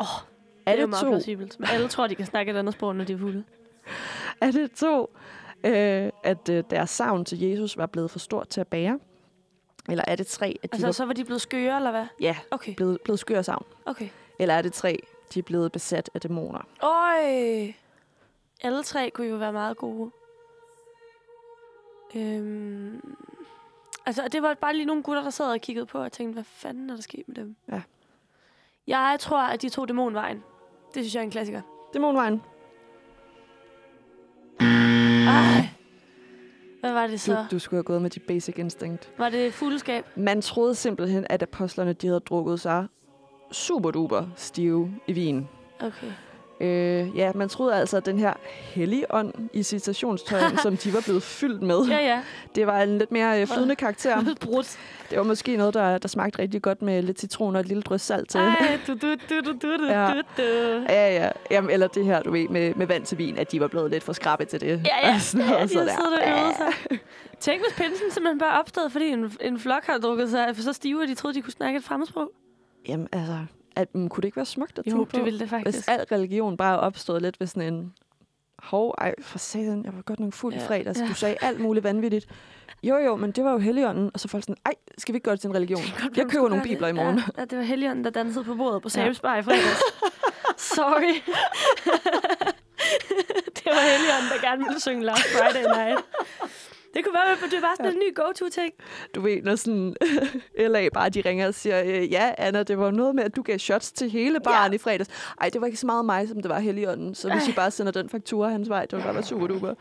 Åh, er det er det meget to, plausibelt. Men alle tror, de kan snakke et andet sprog, når de er fulde. Er det to, øh, at øh, deres savn til Jesus var blevet for stort til at bære? Eller er det tre, at de Altså, var så var de blevet skøre, eller hvad? ja, Okay, blevet, blevet skør af savn? okay. Eller er det tre, de er blevet besat af dæmoner? Øj! Alle tre kunne jo være meget gode. Øhm, altså, det var bare lige nogle gutter, der sad og kiggede på og tænkte, hvad fanden er der sket med dem? Ja. Jeg tror, at de tog dæmonvejen. Det synes jeg er en klassiker. Dæmonvejen. Ej! Hvad var det Du, så? du skulle have gået med dit basic instinct. Var det fuldskab? Man troede simpelthen, at apostlerne de havde drukket sig super duper stive i vin. Okay. Øh, ja, man troede altså, at den her hellige ånd i citationstøjen, som de var blevet fyldt med, Ja, ja. det var en lidt mere øh, flydende karakter. Brudt. Det var måske noget, der, der smagte rigtig godt med lidt citron og et lille drøs salt til. Ej, du, du, du, du, du, Ja. du, du. Ja, ja. Jamen, eller det her, du ved, med, med vand til vin, at de var blevet lidt for skrabbe til det. Ja, ja. Og sådan ja, noget, de så der. sig. Tænk, hvis pinsen simpelthen bare opstod, fordi en, en flok har drukket sig så stive, at de troede, de kunne snakke et fremmedsprog. Jamen, altså, at, um, kunne det ikke være smukt at Jo, tænke på? det ville det faktisk. Hvis al religion bare opstod lidt ved sådan en... Hov, ej, for satan, jeg var godt nok fuld i Ja, fredags. ja. Du sagde alt muligt vanvittigt. Jo, jo, men det var jo helligånden. Og så folk sådan, ej, skal vi ikke gøre det til en religion? Godt, Jeg køber nogle bibler i det. morgen. Ja, ja, det var Helion, der dansede på bordet på Ja. Sam's Bar i fredags. Sorry. det var Helion, der gerne ville synge Last Friday Night. Det kunne være, at det var sådan en ny go-to-ting. Du ved, når sådan LA bare de ringer og siger, øh, ja, Anna, det var noget med, at du gav shots til hele baren ja. i fredags. Ej, det var ikke så meget mig, som det var helligånden. Så hvis Ej. I bare sender den faktura hans vej, det var bare være super duper.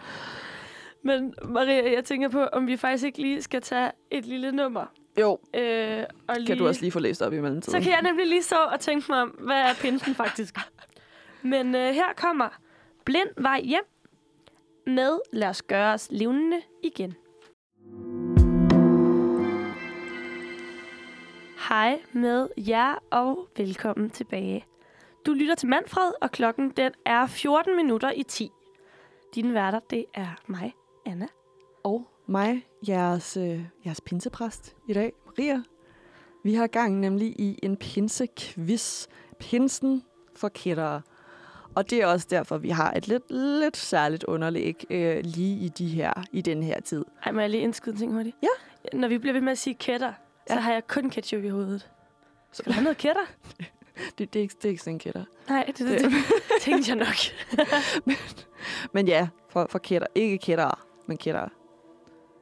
Men Maria, jeg tænker på, om vi faktisk ikke lige skal tage et lille nummer. Jo, Øh, og lige... kan du også lige få læst op i mellemtiden. Så kan jeg nemlig lige stå og tænke mig om, hvad er pinsen faktisk? Men øh, her kommer Blind vej hjem med Lad os gøre os levende igen. Hej med jer, og velkommen tilbage. Du lytter til Manfred, og klokken den er 14 minutter i 10. Din værter, det er mig, Anna. Og mig, jeres, øh, jeres pinsepræst i dag, Maria. Vi har gang nemlig i en pinsequiz. Pinsen for kættere. Og det er også derfor, vi har et lidt, lidt særligt underlæg øh, lige i, de her, i den her tid. Ej, må jeg lige indskyde en ting hurtigt? Ja. Når vi bliver ved med at sige kætter, så Ja. har jeg kun ketchup i hovedet. Skal du have noget kætter? Det, det, er, ikke, det er ikke sådan en kætter. Nej, det, det, det tænkte jeg nok. Men ja, for, for kætter. Ikke kætter, men kætter.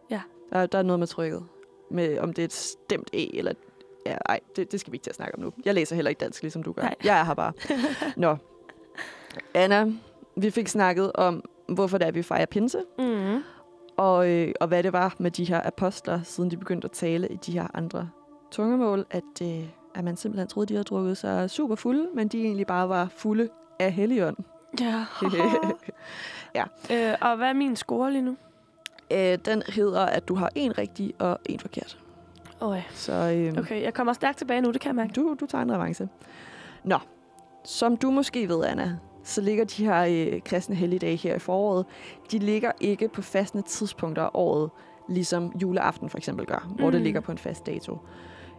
Ja. Der, der er noget med trykket. Med, om det er et stemt E, eller... Ja, ej, det, det skal vi ikke til at snakke om nu. Jeg læser heller ikke dansk, ligesom du gør. Nej. Jeg er her bare. Nå. Anna, vi fik snakket om, hvorfor det er, vi fejrer pinse. Mm. og, øh, og hvad det var med de her apostler, siden de begyndte at tale i de her andre tungemål, at, øh, at man simpelthen troede, de havde drukket sig super fulde, men de egentlig bare var fulde af helligånd. Ja. Ja. Øh, og hvad er min score lige nu? øh, den hedder, at du har en rigtig og en forkert. Øj. Så øh, Okay, jeg kommer stærkt tilbage nu, det kan jeg mærke. du, du tager en avance. Nå, som du måske ved, Anna, så ligger de her øh, kristne helligdage her i foråret, de ligger ikke på fastende tidspunkter af året, ligesom juleaften for eksempel gør, hvor det Mm. ligger på en fast dato.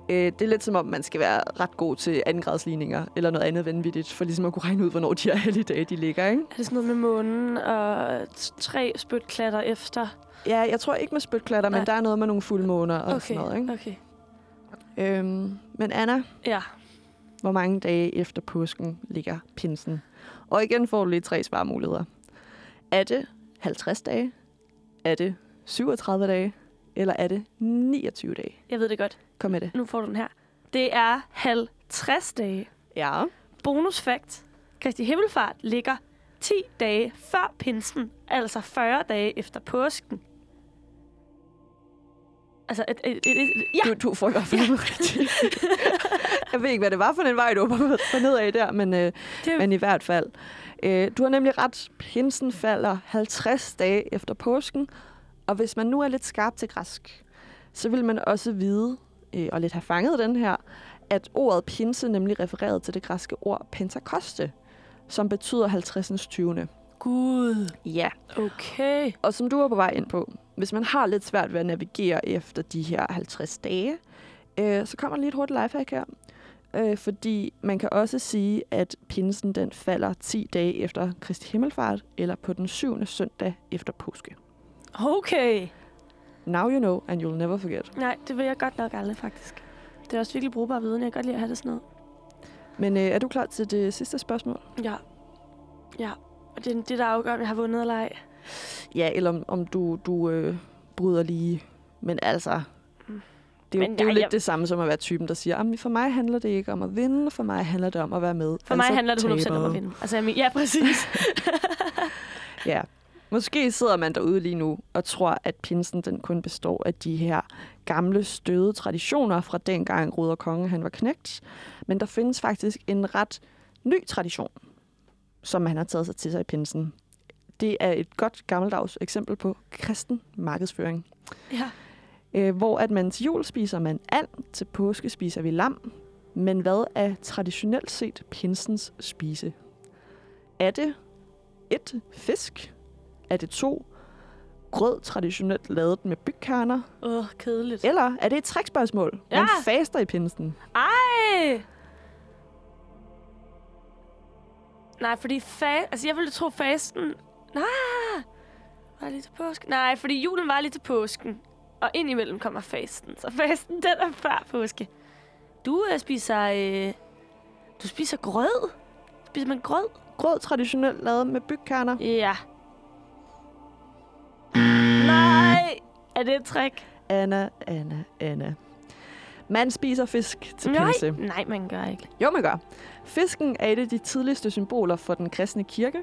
Øh, det er lidt som om, man skal være ret god til andengradsligninger eller noget andet vanvittigt, for ligesom at kunne regne ud, hvornår de her helligdage de ligger, ikke? Er det sådan noget med månen og tre spytklatter efter? Ja, jeg tror ikke med spytklatter, men Nej. der er noget med nogle fuldmåner og Okay, sådan noget, ikke? okay. Øhm, men Anna, Ja. hvor mange dage efter påsken ligger pinsen? Og igen får du lige tre svarmuligheder. Er det 50 dage? Er det 37 dage? Eller er det 29 dage? Jeg ved det godt. Kom med det. Nu får du den her. Det er 50 dage. Ja. Bonus fact. Kristi Himmelfart ligger 10 dage før pinsen, altså 40 dage efter påsken. Altså, et, et, et, et, ja, Du, du får i hvert fald noget rigtigt. jeg ved ikke, hvad det var for en vej, du var på nedad der, men, øh, det, men i hvert fald. Øh, du har nemlig ret. Pinsen falder 50 dage efter påsken, og hvis man nu er lidt skarp til græsk, så vil man også vide, øh, og lidt have fanget den her, at ordet pinse nemlig refererede til det græske ord pentakoste, som betyder 50. 20. Gud. Ja. Okay. Og som du var på vej ind på, hvis man har lidt svært ved at navigere efter de her 50 dage, øh, så kommer lige et hurtigt lifehack her. Øh, fordi man kan også sige, at pinsen den falder 10 dage efter Kristi Himmelfart, eller på den syvende søndag efter påske. Okay. Now you know, and you'll never forget. Nej, det vil jeg godt nok aldrig, faktisk. Det er også virkelig brugbar viden. Jeg kan godt lide at have det sådan noget. Men øh, er du klar til det sidste spørgsmål? Ja. Ja. Og det er det, der afgør, om jeg har vundet eller ej. Ja, eller om, om du, du øh, bryder lige. Men altså, Mm. det er jo, Men det er jo jeg- lidt jeg- det samme som at være typen, der siger, at for mig handler det ikke om at vinde, for mig handler det om at være med. For mig Altså handler det 100% om at vinde. Altså, jeg men, ja, præcis. Ja. Måske sidder man derude lige nu og tror, at pinsen den kun består af de her gamle, støde traditioner fra dengang Ruder Konge han var knægt. Men der findes faktisk en ret ny tradition, som man har taget sig til sig i pinsen. Det er et godt gammeldags eksempel på kristen markedsføring. ja. Øh, hvor at man til jul spiser man and, til påske spiser vi lam. Men hvad er traditionelt set pinsens spise? Er det et fisk? Er det to grød traditionelt lavet med bygkerner? Åh, oh, kedeligt. Eller er det et trækspørgsmål? Man Ja. faster i pinsen. Ej! Nej, fordi fa- altså, jeg ville tro fasten... Nej! Var lige til påsken? Nej, fordi julen var lige til påsken. Og indimellem kommer fasten. Så fasten, den er før påske. Du øh, spiser... Øh, du spiser grød. Spiser man grød? Grød traditionelt lavet med bygkerner. Ja. Nej! Er det et trick? Anna, Anna, Anna. Man spiser fisk til Nej, pinse. nej, man gør ikke. Jo, man gør. Fisken er et af de tidligste symboler for den kristne kirke,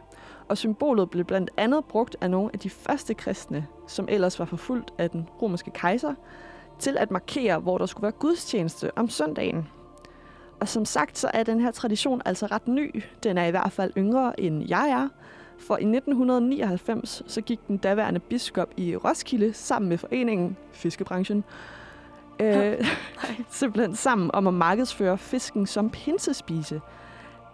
og symbolet blev blandt andet brugt af nogle af de første kristne, som ellers var forfulgt af den romerske kejser, til at markere, hvor der skulle være gudstjeneste om søndagen. Og som sagt, så er den her tradition altså ret ny. Den er i hvert fald yngre, end jeg er. For i 1999, så gik den daværende biskop i Roskilde sammen med foreningen Fiskebranchen, øh, simpelthen sammen om at markedsføre fisken som pinsespise.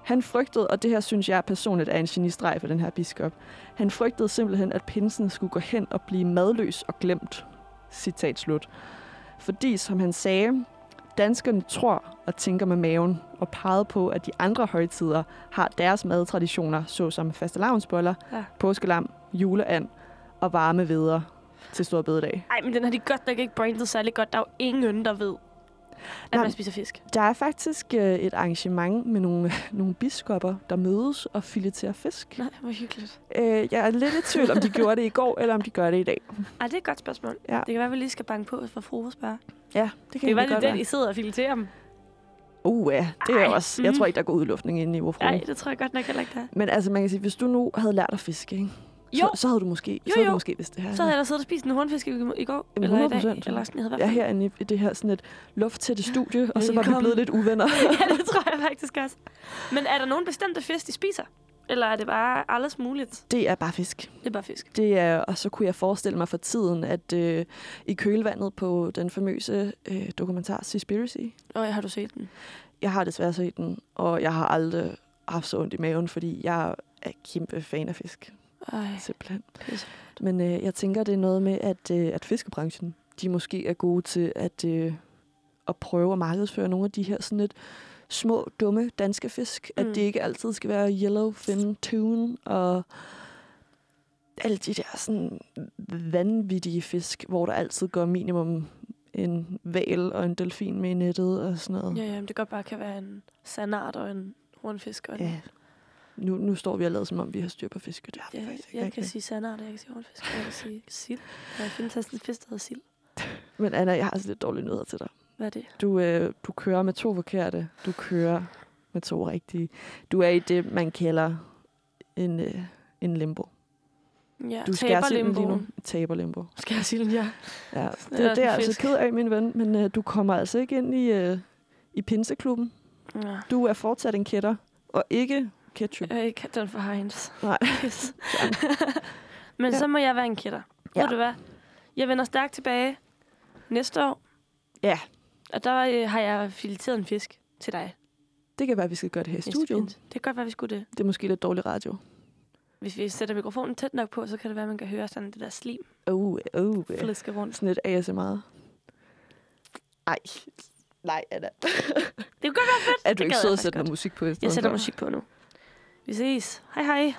Han frygtede, og det her synes jeg personligt er en genistreg for den her biskop, han frygtede simpelthen, at pinsen skulle gå hen og blive madløs og glemt. Citat slut. Fordi, som han sagde, danskerne tror og tænker med maven, og pegede på, at de andre højtider har deres madtraditioner, såsom fastelavnsboller, Ja. påskelam, juleand og varme veder til stor bededag. Ej, men den har de godt nok ikke brandet særlig godt. Der er jo ingen, der ved, at Nej. man spiser fisk. Der er faktisk øh, et arrangement med nogle, nogle biskopper, der mødes og fileterer fisk. Nej, hvor hyggeligt. Øh, jeg er lidt i tvivl, om de gjorde det i går, eller om de gør det i dag. Ej, det er et godt spørgsmål. Ja. Det kan være, at vi lige skal banke på for fru og spørge. Ja, det Det kan, kan være, det det er godt være. I sidder og fileterer dem. Uh, ja, det er Ej, også. Jeg mm. tror ikke, der går udluftning inde i vor frue. Nej, det tror jeg godt nok heller ikke, der er. Men altså, man kan sige, hvis du nu havde lært at fiske, ikke? Jo. Så, så havde du måske, Jo, så havde du måske vidst det her. Så havde jeg da siddet og spist en hornfisk i, i går. Jamen, eller i 100%. dag. Eller sådan, jeg havde Jeg er herinde i det her sådan et lufttætte studie, og så var vi Velkommen. blevet lidt uvenner. ja, det tror jeg faktisk også. Men er der nogen bestemte fisk, de spiser? Eller er det bare alles muligt? Det er bare fisk. Det er bare fisk. Det er, og så kunne jeg forestille mig for tiden, at øh, i kølvandet på den famøse øh, dokumentar Seaspiracy, Og har du set den? jeg har desværre set den, og jeg har aldrig haft så ondt i maven, fordi jeg er kæmpe fan af fisk, Ej, simpelthen. Men øh, jeg tænker, det er noget med, at, øh, at fiskebranchen, de måske er gode til at, øh, at prøve at markedsføre nogle af de her sådan lidt små, dumme danske fisk. Mm. At det ikke altid skal være yellowfin tune og alle de der sådan vanvittige fisk, hvor der altid går minimum en val og en delfin med i nettet og sådan noget. Ja, ja, men det godt bare kan være en sandart og en hornfisk. Og en, ja. Nu, nu står vi og lader, som om vi har styr på fisk, det har vi ja, faktisk jeg ikke kan rigtig. sige sandart, jeg kan sige hornfisk, jeg kan sige sild. Jeg findes sådan en fisk, der hedder sild. Men Anna, jeg har altså lidt dårlige nyheder til dig. Hvad er det? Du, øh, du kører med to forkerte. Du kører med to rigtige. Du er i det, man kalder en, øh, en limbo. Ja, Du skærer silden lige nu. taberlimboen. Taberlimbo. Skærer silden, ja. Ja. er Det, det er jeg altså ked af, min ven, men øh, du kommer altså ikke ind i, øh, i pinseklubben. ja. Du er fortsat en kætter, og ikke ketchup. Jeg ikke den for Heinz. Nej. Pis. Men Ja. så må jeg være en kætter. Ja. Ved du hvad? Jeg vender stærkt tilbage næste år. Ja. Og der øh, har jeg fileteret en fisk til dig. Det kan være, at vi skal gøre det her i studiet. Det kan godt være, vi skulle det. Det er måske lidt dårlig radio. Hvis vi sætter mikrofonen tæt nok på, så kan det være, at man kan høre sådan det der slim Oh, oh, ja. fliske rundt. Sådan lidt ASMR. Ej. Nej, Anna. Det kunne godt være fedt. Er du Det ikke sød at sætte noget musik på Jeg sætter for? musik på nu. Vi ses. Hej hej.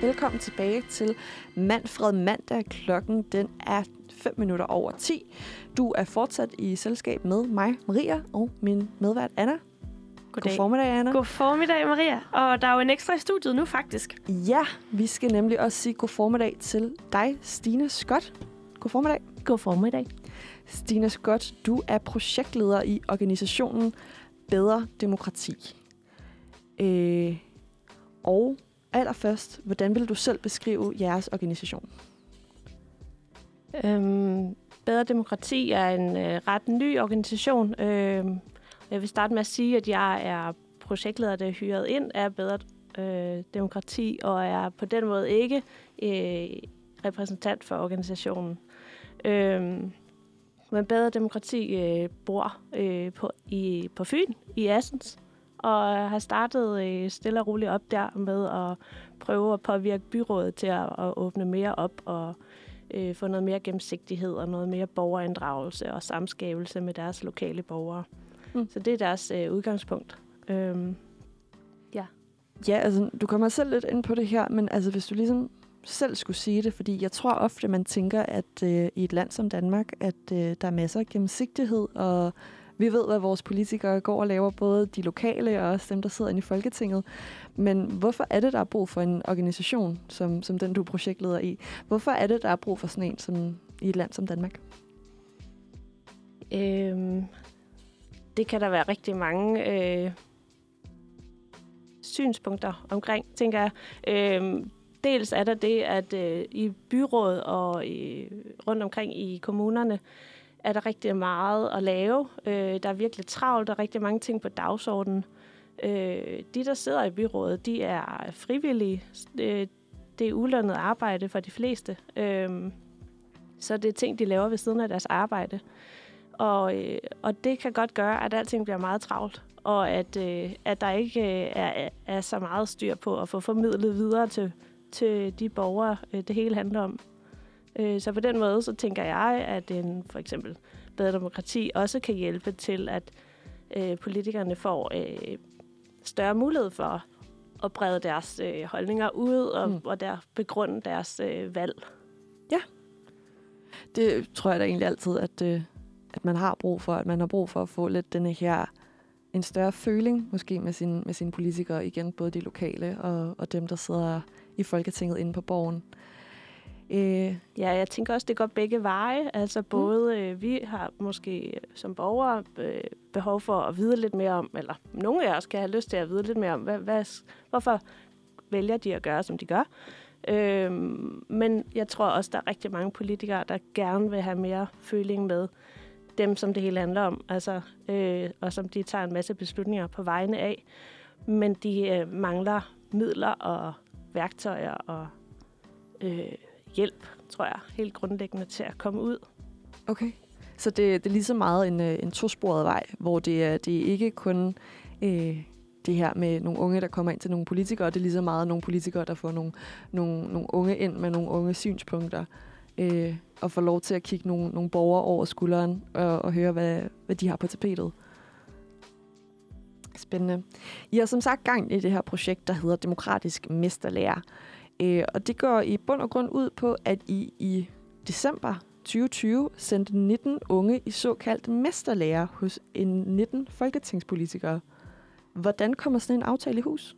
Velkommen tilbage til Manfred Mandag. Klokken den er 5 minutter over 10. Du er fortsat i selskab med mig, Maria, og min medvært Anna. Goddag. God formiddag, Anna. God formiddag, Maria. Og der er jo en ekstra i studiet nu, faktisk. Ja, vi skal nemlig også sige god formiddag til dig, Stine Scott. God formiddag. God formiddag. Stine Scott, du er projektleder i organisationen Bedre Demokrati. Øh, og allerførst, hvordan vil du selv beskrive jeres organisation? Øhm, Bedre Demokrati er en øh, ret ny organisation. Øhm, jeg vil starte med at sige, at jeg er projektleder, der er hyret ind af Bedre øh, Demokrati, og er på den måde ikke øh, repræsentant for organisationen. Øhm, men Bedre Demokrati øh, bor øh, på, i, på Fyn, i Assens, og har startet øh, stille og roligt op der med at prøve at påvirke byrådet til at, at åbne mere op og øh, få noget mere gennemsigtighed og noget mere borgerinddragelse og samskabelse med deres lokale borgere. Mm. Så det er deres øh, udgangspunkt. Øhm, Ja, altså, du kommer selv lidt ind på det her, men altså, hvis du ligesom selv skulle sige det, fordi jeg tror ofte, man tænker, at øh, i et land som Danmark, at øh, der er masser af gennemsigtighed, og vi ved, hvad vores politikere går og laver, både de lokale og også dem, der sidder inde i Folketinget. Men hvorfor er det, der er brug for en organisation, som, som den du er projektleder i? Hvorfor er det, der er brug for sådan en som, i et land som Danmark? øhm, det kan der være rigtig mange øh, synspunkter omkring, tænker jeg. Øhm, dels er der det, at øh, i byråd og i, rundt omkring i kommunerne, er der rigtig meget at lave. Øh, der er virkelig travlt, der er rigtig mange ting på dagsordenen. Øh, de, der sidder i byrådet, de er frivillige. Øh, det er ulønnet arbejde for de fleste. Øh, så det er ting, de laver ved siden af deres arbejde. Og, øh, og det kan godt gøre, at alting bliver meget travlt, og at, øh, at der ikke øh, er, er så meget styr på at få formidlet videre til, til de borgere, øh, det hele handler om. Øh, så på den måde, så tænker jeg, at en for eksempel bedre demokrati også kan hjælpe til, at øh, politikerne får øh, større mulighed for at brede deres øh, holdninger ud og, Mm. og der begrunde deres øh, valg. Det tror jeg da egentlig altid, at, øh, at man har brug for. At man har brug for at få lidt denne her en større føling, måske med, sin, med sine politikere, igen både de lokale og, og dem, der sidder i Folketinget inde på borgen. Øh, Ja, jeg tænker også, det går begge veje. Altså både øh, vi har måske som borgere øh, behov for at vide lidt mere om, eller nogle af os kan have lyst til at vide lidt mere om, hvad, hvad, hvorfor vælger de at gøre, som de gør. Øh, men jeg tror også, der er rigtig mange politikere, der gerne vil have mere føling med dem, som det hele handler om. Altså, øh, og som de tager en masse beslutninger på vegne af. Men de øh, mangler midler og værktøjer og øh, hjælp, tror jeg, helt grundlæggende til at komme ud. Okay. Så det, det er lige så meget en, øh, en tosporet vej, hvor det er, det er ikke kun øh, det her med nogle unge, der kommer ind til nogle politikere. Det er lige så meget nogle politikere, der får nogle, nogle, nogle unge ind med nogle unge synspunkter. Øh, og får lov til at kigge nogle, nogle borgere over skulderen og, og høre, hvad, hvad de har på tapetet. Spændende. I har som sagt gang i det her projekt, der hedder Demokratisk Mesterlærer. Øh, og det går i bund og grund ud på, at I i december 2020 sendte 19 unge i såkaldt mesterlærer hos en 19 folketingspolitikere. Hvordan kommer sådan en aftale i hus?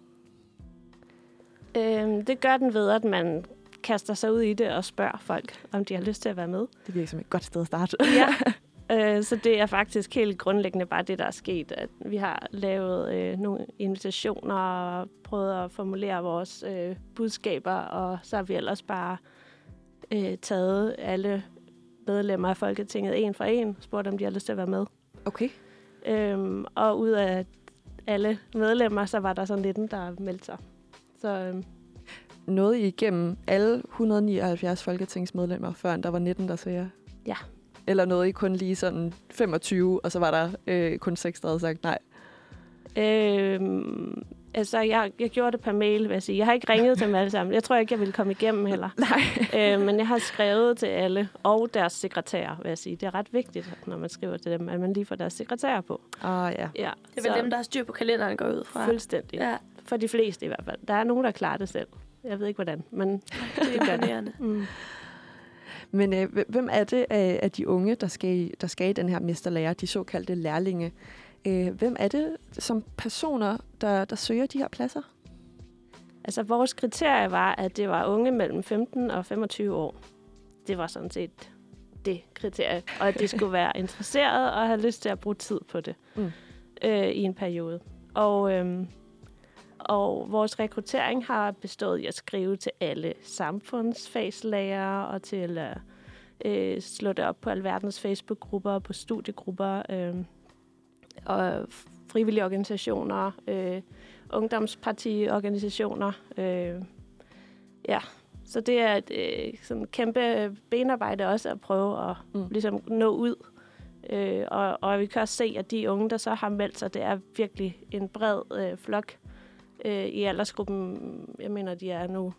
Øh, det gør den ved, at man kaster sig ud i det og spørger folk, om de har lyst til at være med. Det virker som et godt sted at starte. Ja. Øh, så det er faktisk helt grundlæggende bare det, der er sket. At vi har lavet øh, nogle invitationer og prøvet at formulere vores øh, budskaber, og så har vi ellers bare øh, taget alle medlemmer af Folketinget en for en, spurgt om de har lyst til at være med. Okay. Øhm, og ud af alle medlemmer, så var der så 19, der meldte sig. Så øhm, Nåede I igennem alle 179 folketingsmedlemmer, før der var 19, der sagde Ja. Eller nåede I kun lige sådan 25, og så var der øh, kun 6, der havde sagt nej? Øhm, altså, jeg, jeg gjorde det per mail, vil jeg sige. Jeg har ikke ringet til dem alle sammen. Jeg tror ikke, jeg ville komme igennem heller. Nej. øh, men jeg har skrevet til alle, og deres sekretærer, vil jeg sige. Det er ret vigtigt, når man skriver til dem, at man lige får deres sekretærer på. Ah, ja. Ja, Det er vel dem, der har styr på kalenderen, går ud fra. Fuldstændig. Ja, For de fleste i hvert fald. Der er nogen, der klarer det selv. Jeg ved ikke, hvordan, men det er imponerende. mm. Men øh, hvem- er det af, af de unge, der skal, der skal i den her mesterlærer, de såkaldte lærlinge? Øh, hvem er det som personer, der, der søger de her pladser? Altså, vores kriterie var, at det var unge mellem 15 og 25 år. Det var sådan set det kriterie. Og at de skulle være interesseret og have lyst til at bruge tid på det Mm. øh, i en periode. Og, øhm, og vores rekruttering har bestået i at skrive til alle samfundsfagslærere og til at øh, slå det op på alverdens Facebook-grupper og på studiegrupper øh, og frivillige organisationer, øh, ungdomspartiorganisationer. Øh, ja, så det er et øh, sådan kæmpe benarbejde også at prøve at mm. ligesom nå ud. Øh, og, og vi kan også se, at de unge, der så har meldt sig, det er virkelig en bred øh, flok øh, i aldersgruppen. Jeg mener, de er nu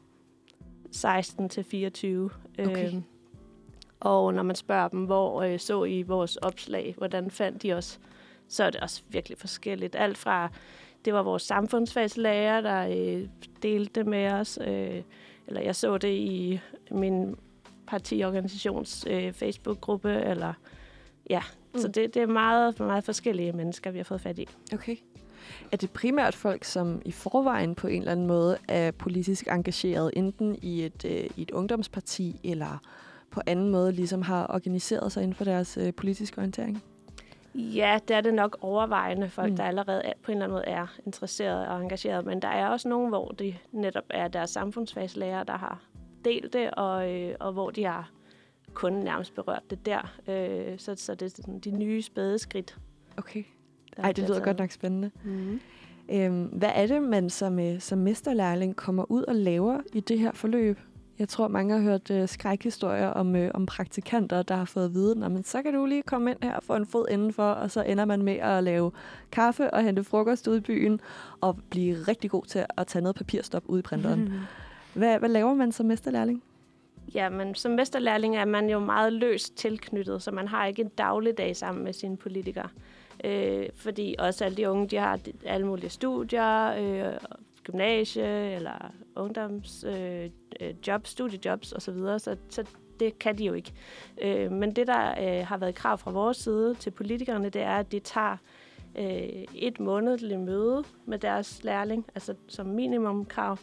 16 til 24. Okay. Øh, og når man spørger dem, hvor øh, så I vores opslag, hvordan fandt de os, så er det også virkelig forskelligt. Alt fra, det var vores samfundsfagslærer, der øh, delte det med os, øh, eller jeg så det i min partiorganisations øh, Facebook-gruppe, eller ja, mm. så det, det er meget, meget forskellige mennesker, vi har fået fat i. Okay. Er det primært folk, som i forvejen på en eller anden måde er politisk engageret, enten i et, øh, i et ungdomsparti, eller på anden måde ligesom har organiseret sig inden for deres øh, politiske orientering? Ja, det er det nok overvejende folk, Mm. der allerede er, på en eller anden måde er interesseret og engageret. Men der er også nogen, hvor det netop er deres samfundsfagslærer, der har delt det, og, øh, og hvor de har kun nærmest berørt det der. Øh, så, så det er sådan de nye spæde skridt. Okay. Ej, det lyder godt nok spændende. Mm. Øhm, hvad er det, man som, øh, som mesterlærling kommer ud og laver i det her forløb? Jeg tror, mange har hørt øh, skrækhistorier om, øh, om praktikanter, der har fået at vide, men så kan du lige komme ind her og få en fod indenfor, og så ender man med at lave kaffe og hente frokost ude i byen, og blive rigtig god til at tage noget papirstop ud i printeren. Mm. Hvad, hvad laver man som mesterlærling? Ja, men som mesterlærling er man jo meget løst tilknyttet, så man har ikke en dagligdag sammen med sine politikere. Øh, fordi også alle de unge, de har alle mulige studier, øh, gymnasie eller ungdoms øh, øh jobs, studiejobs osv., så, så, så det kan de jo ikke. Øh, men det, der øh, har været krav fra vores side til politikerne, det er, at de tager øh, et månedligt møde med deres lærling, altså som minimum krav,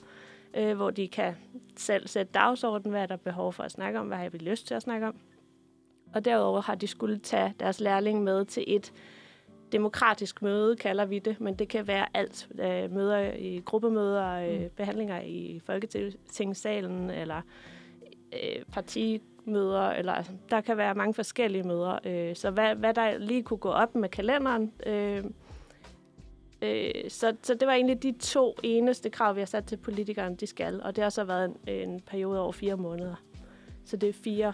øh, hvor de kan selv sætte dagsordenen, hvad er der behov for at snakke om, hvad har vi lyst til at snakke om. Og derudover har de skulle tage deres lærling med til et demokratisk møde, kalder vi det, men det kan være alt. Øh, møder i gruppemøder, øh, Mm. behandlinger i Folketingssalen, eller øh, partimøder, eller altså, der kan være mange forskellige møder. Øh, så hvad, hvad der lige kunne gå op med kalenderen, øh, øh, så, så det var egentlig de to eneste krav, vi har sat til politikerne, de skal. Og det har så været en, en periode over fire måneder. Så det er fire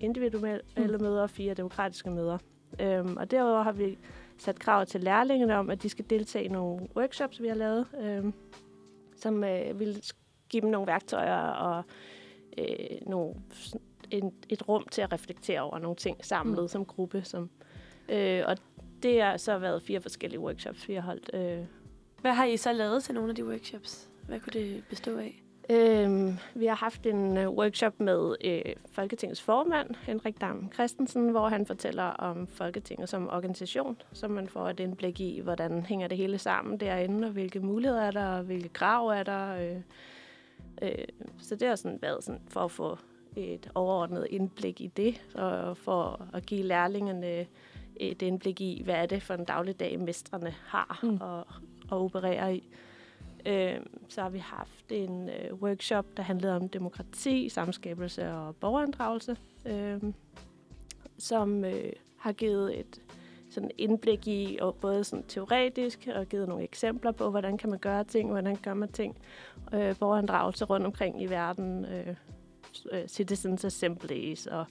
individuelle mm. møder og fire demokratiske møder. Øhm, og derudover har vi sat krav til lærlingene om, at de skal deltage i nogle workshops, vi har lavet, øhm, som øh, vil give dem nogle værktøjer og øh, nogle, en, et rum til at reflektere over nogle ting samlet mm. som gruppe. Som, øh, og det har så været fire forskellige workshops, vi har holdt. Øh, Hvad har I så lavet til nogle af de workshops? Hvad kunne det bestå af? Øhm, vi har haft en uh, workshop med øh, Folketingets formand, Henrik Dam Christensen, hvor han fortæller om Folketinget som organisation, så man får et indblik i, hvordan hænger det hele sammen derinde, og hvilke muligheder er der, og hvilke krav er der. Øh, øh, så det har sådan været sådan for at få et overordnet indblik i det, og for at give lærlingerne et indblik i, hvad er det for en dagligdag, mestrene har mm. og, og opererer i. Øh, så har vi haft en øh, workshop, der handlede om demokrati, samskabelse og borgerinddragelse, øh, som øh, har givet et sådan indblik i, og både sådan teoretisk, og givet nogle eksempler på, hvordan kan man gøre ting, hvordan gør man ting, øh, borgerinddragelse rundt omkring i verden, øh, øh, citizens assemblies, og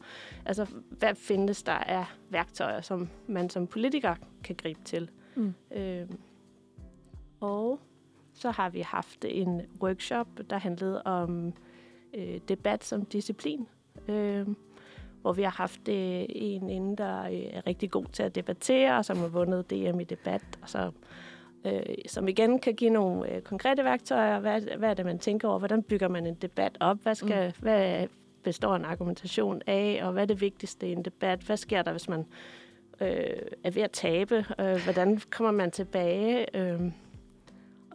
altså, hvad findes der af værktøjer, som man som politiker kan gribe til. Mm. Øh, og så har vi haft en workshop, der handlede om øh, debat som disciplin. Øh, hvor vi har haft øh, en inde, der øh, er rigtig god til at debattere, og som har vundet DM i debat, og så, øh, som igen kan give nogle øh, konkrete værktøjer. Hvad, hvad er det, man tænker over? Hvordan bygger man en debat op? Hvad, skal, mm. hvad består en argumentation af? Og hvad er det vigtigste i en debat? Hvad sker der, hvis man øh, er ved at tabe? Øh, hvordan kommer man tilbage? Øh,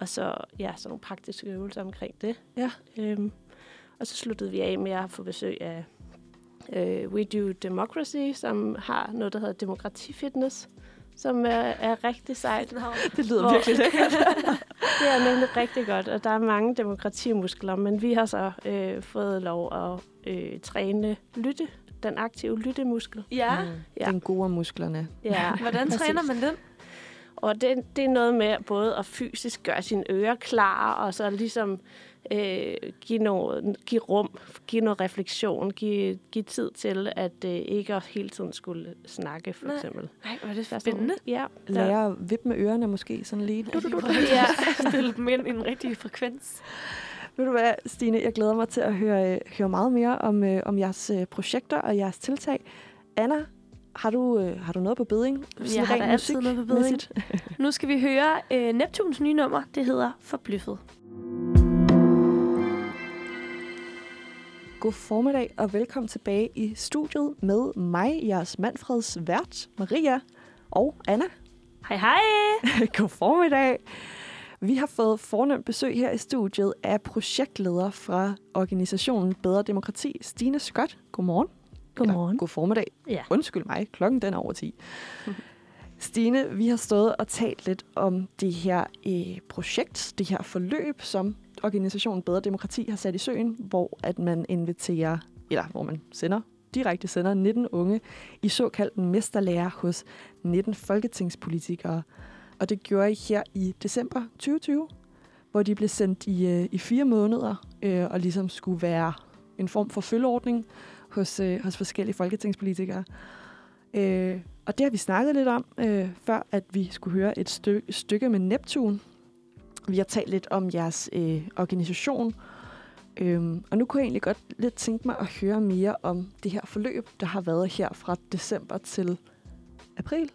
og så ja, sådan nogle praktiske øvelser omkring det. Ja. Øhm, og så sluttede vi af med at få besøg af øh, We Do Democracy, som har noget, der hedder demokratifitness, som er, er rigtig sejt. Det lyder Hvor- virkelig lækkert. Det er nemlig rigtig godt, og der er mange demokratimuskler, men vi har så øh, fået lov at øh, træne lytte, den aktive lyttemuskel. Ja, Mm. Ja. Den gode musklerne. Ja, hvordan præcis. træner man den? Og det, det er noget med både at fysisk gøre sine ører klar, og så ligesom øh, give, noget, give rum, give noget refleksion, give, give tid til, at øh, ikke at hele tiden skulle snakke, for Nej. eksempel. Nej, hvor er det er spændende. Sådan, ja, der, Lære at vippe med ørerne måske sådan lige. Du, du, du, du. Ja, stille dem ind i en rigtig frekvens. Ved du hvad, Stine, jeg glæder mig til at høre, øh, høre meget mere om, øh, om jeres øh, projekter og jeres tiltag. Anna, har du, øh, har du noget på beding? Jeg har da altid noget på beding. Nu skal vi høre øh, Neptuns nye nummer. Det hedder Forbløffet. God formiddag og velkommen tilbage i studiet med mig, jeres Manfreds vært, Maria og Anna. Hej hej! God formiddag. Vi har fået fornemt besøg her i studiet af projektleder fra organisationen Bedre Demokrati, Stine Scott. Godmorgen. Godmorgen. Eller, god formiddag. Ja. Undskyld mig, klokken den er over 10. Stine, vi har stået og talt lidt om det her øh, projekt, det her forløb, som organisationen Bedre Demokrati har sat i søen, hvor at man inviterer, eller hvor man sender, direkte sender 19 unge i såkaldt mesterlærer hos 19 folketingspolitikere. Og det gjorde I her i december 2020, hvor de blev sendt i, øh, i fire måneder øh, og ligesom skulle være en form for følgeordning hos, øh, hos forskellige folketingspolitikere. Øh, og det har vi snakket lidt om, øh, før at vi skulle høre et stykke, stykke med Neptun. Vi har talt lidt om jeres øh, organisation, øhm, og nu kunne jeg egentlig godt lidt tænke mig at høre mere om det her forløb, der har været her fra december til april.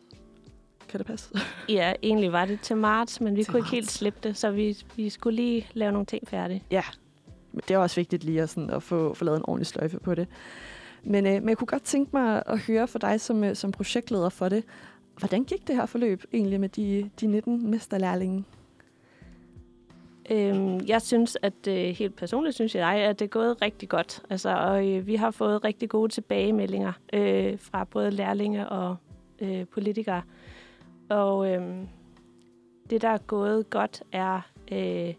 Kan det passe? Ja, egentlig var det til marts, men vi Til kunne ikke helt marts. slippe det, så vi, vi skulle lige lave nogle ting færdige. Ja, men det er også vigtigt lige at, sådan, at få, få lavet en ordentlig sløjfe på det. Men, øh, men jeg kunne godt tænke mig at høre fra dig som, øh, som projektleder for det. Hvordan gik det her forløb egentlig med de, de 19 mesterlærlinge? Øhm, jeg synes, at øh, helt personligt synes jeg, at det er gået rigtig godt. Altså, og øh, vi har fået rigtig gode tilbagemeldinger øh, fra både lærlinge og øh, politikere. Og øh, det, der er gået godt, er, øh,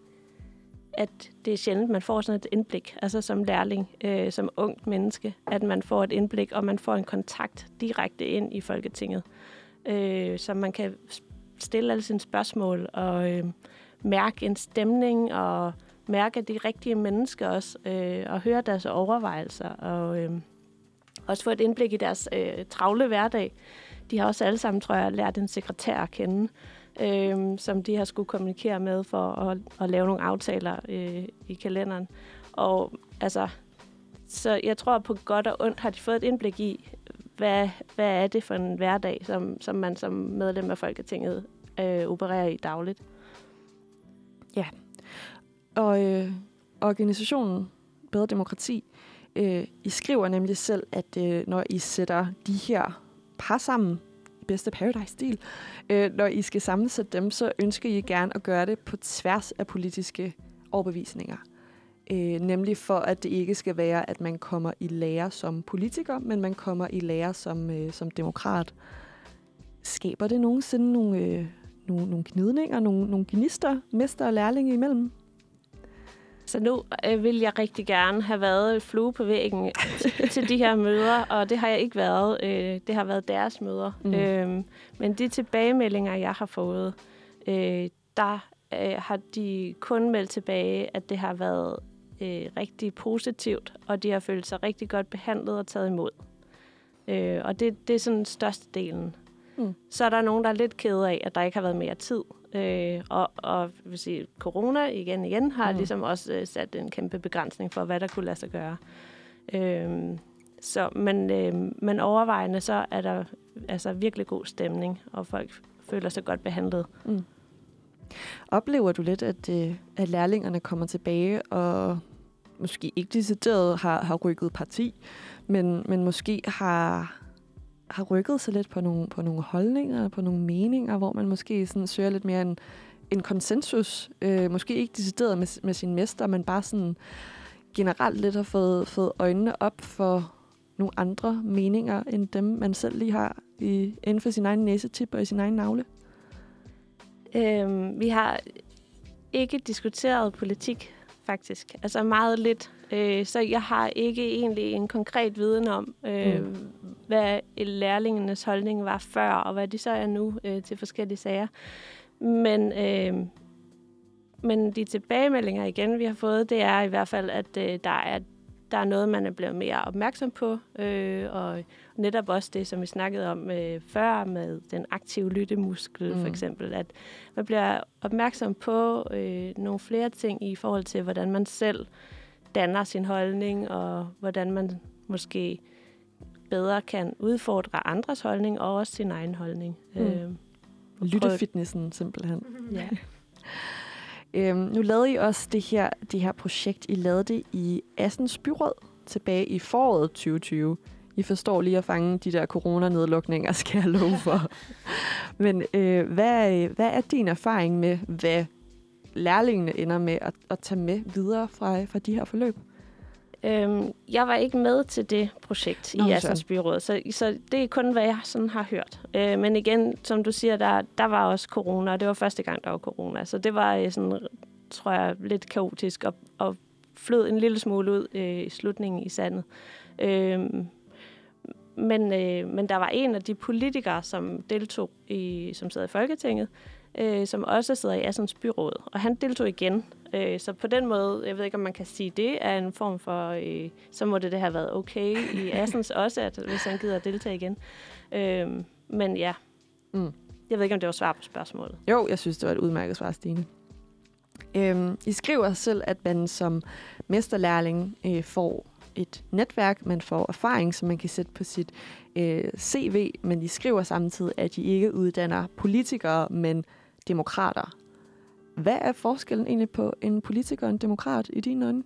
at det er sjældent, man får sådan et indblik, altså som lærling, øh, som ungt menneske, at man får et indblik, og man får en kontakt direkte ind i Folketinget, øh, så man kan stille alle sine spørgsmål og øh, mærke en stemning og mærke de rigtige mennesker også, øh, og høre deres overvejelser og øh, også få et indblik i deres øh, travle hverdag. De har også alle sammen, tror jeg, lært en sekretær at kende, øh, som de har skulle kommunikere med for at, at lave nogle aftaler øh, i kalenderen. Og altså, så jeg tror på godt og ondt har de fået et indblik i, hvad, hvad er det for en hverdag, som, som man som medlem af Folketinget øh, opererer i dagligt. Ja. Og øh, organisationen Bedre Demokrati, øh, I skriver nemlig selv, at øh, når I sætter de her par sammen, bedste Paradise-stil, øh, når I skal sammensætte dem, så ønsker I gerne at gøre det på tværs af politiske overbevisninger. Øh, nemlig for, at det ikke skal være, at man kommer i lære som politiker, men man kommer i lære som, øh, som demokrat. Skaber det nogensinde nogle, øh, nogle, nogle gnidninger, nogle, nogle gnister, mester og lærlinge imellem? Så nu øh, vil jeg rigtig gerne have været flue på væggen til, de her møder, og det har jeg ikke været. Øh, det har været deres møder. Mm. Øh, men de tilbagemeldinger, jeg har fået, øh, der øh, har de kun meldt tilbage, at det har været øh, rigtig positivt, og de har følt sig rigtig godt behandlet og taget imod. Øh, og det, det er sådan størstedelen. Mm. Så er der nogen, der er lidt kede af, at der ikke har været mere tid. Øh, og, og vil sige, corona igen igen har mm. ligesom også øh, sat en kæmpe begrænsning for, hvad der kunne lade sig gøre. Øh, så, men, øh, men overvejende så er der altså virkelig god stemning, og folk føler sig godt behandlet. Mm. Oplever du lidt, at, øh, at lærlingerne kommer tilbage og måske ikke decideret har, har rykket parti, men, men måske har, har rykket sig lidt på nogle, på nogle holdninger, på nogle meninger, hvor man måske sådan søger lidt mere en, en konsensus. Øh, måske ikke decideret med, med sin mester, men bare sådan generelt lidt har fået, fået øjnene op for nogle andre meninger, end dem, man selv lige har i, inden for sin egen næsetip og i sin egen navle? Øhm, vi har ikke diskuteret politik, faktisk. Altså meget lidt. Øh, så jeg har ikke egentlig en konkret viden om, øh, mm. hvad lærlingenes holdning var før, og hvad de så er nu øh, til forskellige sager. Men, øh, men de tilbagemeldinger igen, vi har fået, det er i hvert fald, at øh, der er der er noget, man er blevet mere opmærksom på, øh, og netop også det, som vi snakkede om øh, før med den aktive lyttemuskel, mm. for eksempel, at man bliver opmærksom på øh, nogle flere ting i forhold til, hvordan man selv danner sin holdning, og hvordan man måske bedre kan udfordre andres holdning, og også sin egen holdning. Mm. Øh, Lyttefitnessen simpelthen. Ja. Øhm, nu lavede I også det her, det her projekt. I lavede det i Assens Byråd tilbage i foråret 2020. I forstår lige at fange de der coronanedlukninger, skal jeg love for. Men øh, hvad, hvad er din erfaring med, hvad lærlingene ender med at, at tage med videre fra, fra de her forløb? Øhm, jeg var ikke med til det projekt Nå, i Assens Byråd, så, så det er kun, hvad jeg sådan har hørt. Øh, men igen, som du siger, der, der var også corona, og det var første gang, der var corona. Så det var øh, sådan, tror jeg, lidt kaotisk og, og flød en lille smule ud øh, i slutningen i sandet. Øh, men, øh, men der var en af de politikere, som deltog i, som sad i Folketinget, øh, som også sidder i Assens byråd, og han deltog igen. Øh, så på den måde, jeg ved ikke, om man kan sige, det er en form for, øh, så må det, det have været okay i Assens også, at, hvis han gider at deltage igen. Øh, men ja, mm. jeg ved ikke, om det var svar på spørgsmålet. Jo, jeg synes, det var et udmærket svar, Stine. Øhm, I skriver selv, at man som mesterlærling øh, får et netværk, man får erfaring, som man kan sætte på sit øh, CV, men I skriver samtidig, at I ikke uddanner politikere, men demokrater. Hvad er forskellen egentlig på en politiker og en demokrat i dine øjne?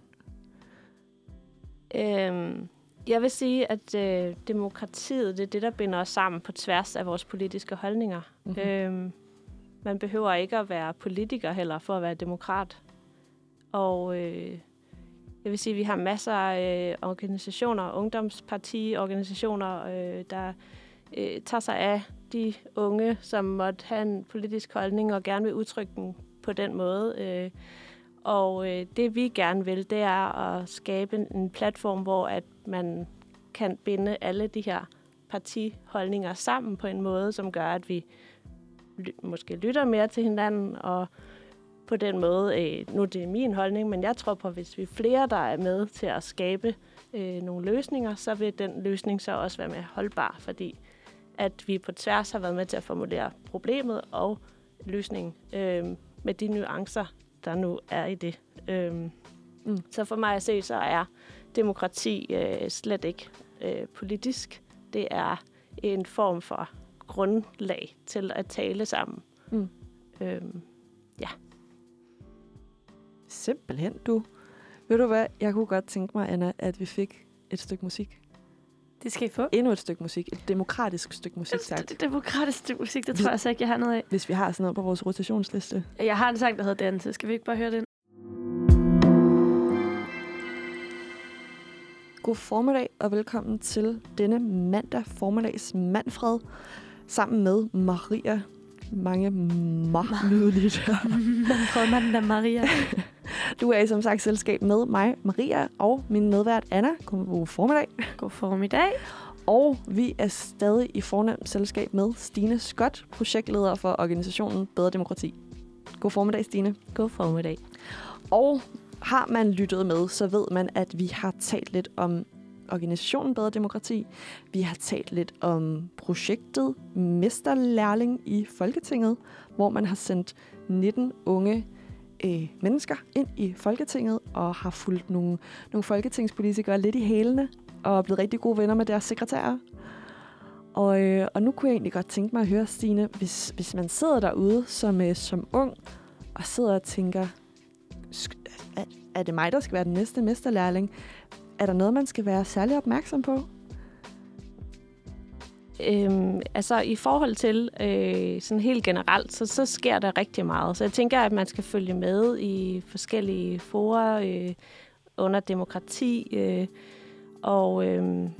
Øhm, jeg vil sige, at øh, demokratiet det er det, der binder os sammen på tværs af vores politiske holdninger. Mm-hmm. Øhm, man behøver ikke at være politiker heller for at være demokrat. Og øh, jeg vil sige, at vi har masser af øh, organisationer, ungdomspartiorganisationer, øh, der øh, tager sig af de unge, som måtte have en politisk holdning og gerne vil udtrykke den på den måde. Øh, og øh, det vi gerne vil, det er at skabe en, platform, hvor at man kan binde alle de her partiholdninger sammen på en måde, som gør, at vi ly- måske lytter mere til hinanden, og på den måde, øh, nu det er min holdning, men jeg tror på, at hvis vi er flere, der er med til at skabe øh, nogle løsninger, så vil den løsning så også være mere holdbar, fordi at vi på tværs har været med til at formulere problemet og løsningen øh, med de nuancer, der nu er i det. Øh, mm. Så for mig at se, så er demokrati øh, slet ikke øh, politisk. Det er en form for grundlag til at tale sammen. Mm. Øhm, Simpelthen, du. Ved du hvad? Jeg kunne godt tænke mig, Anna, at vi fik et stykke musik. Det skal I få. Endnu et stykke musik. Et demokratisk stykke musik, tak. Det, demokratisk stykke musik, det tror jeg så ikke, jeg har noget af. Hvis vi har sådan noget på vores rotationsliste. Jeg har en sang, der hedder Danse. Skal vi ikke bare høre den? God formiddag og velkommen til denne mandag formiddags Manfred sammen med Maria. Mange ma lydeligt. Manfred Manda Maria. Du er i som sagt selskab med mig, Maria, og min medvært Anna. God formiddag. God formiddag. Og vi er stadig i fornemt selskab med Stine Scott, projektleder for organisationen Bedre Demokrati. God formiddag, Stine. god formiddag. Og har man lyttet med, så ved man, at vi har talt lidt om organisationen Bedre Demokrati. Vi har talt lidt om projektet Mesterlærling i Folketinget, hvor man har sendt 19 unge øh, mennesker ind i Folketinget og har fulgt nogle, nogle folketingspolitikere lidt i hælene og er blevet rigtig gode venner med deres sekretærer. Og, øh, og nu kunne jeg egentlig godt tænke mig at høre, Stine, hvis, hvis man sidder derude som, øh, som ung og sidder og tænker, sk- er, er det mig, der skal være den næste mesterlærling? Er der noget, man skal være særlig opmærksom på? Øhm, altså i forhold til øh, sådan helt generelt, så, så sker der rigtig meget. Så jeg tænker, at man skal følge med i forskellige forer øh, under demokrati øh, og, øh,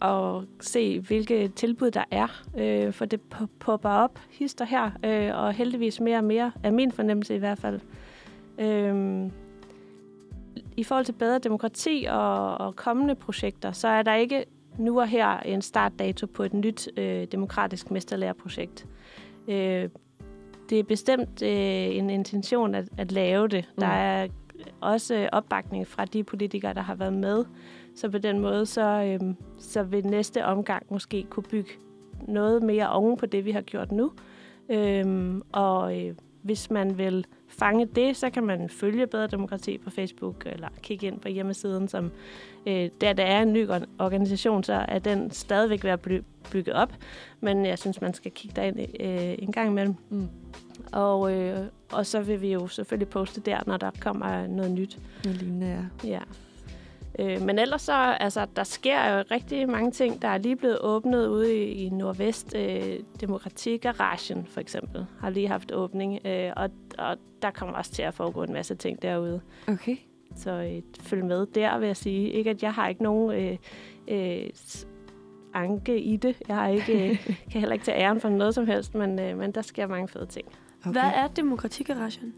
og se, hvilke tilbud der er. Øh, for det popper op hister her, øh, og heldigvis mere og mere, er min fornemmelse i hvert fald. Øh, i forhold til bedre demokrati og, og kommende projekter, så er der ikke nu og her en startdato på et nyt øh, demokratisk mesterlærerprojekt. Øh, det er bestemt øh, en intention at, at lave det. Mm. Der er også opbakning fra de politikere, der har været med. Så på den måde, så, øh, så vil næste omgang måske kunne bygge noget mere oven på det, vi har gjort nu. Øh, og øh, hvis man vil fange det, så kan man følge Bedre Demokrati på Facebook, eller kigge ind på hjemmesiden, som øh, der der er en ny or- organisation, så er den stadigvæk ved at bly- bygget op. Men jeg synes, man skal kigge derind øh, en gang imellem. Mm. Og, øh, og så vil vi jo selvfølgelig poste der, når der kommer noget nyt. Lignende, ja. Ja. Øh, men ellers så, altså, der sker jo rigtig mange ting. Der er lige blevet åbnet ude i, i Nordvest. Øh, Demokratigaragen, for eksempel, har lige haft åbning. Øh, og, og der kommer også til at foregå en masse ting derude. Okay. Så øh, følg med der, vil jeg sige. Ikke, at jeg har ikke nogen øh, øh, anke i det. Jeg har ikke, øh, kan heller ikke tage æren for noget som helst, men, øh, men der sker mange fede ting. okay. Hvad er Demokratigaragen?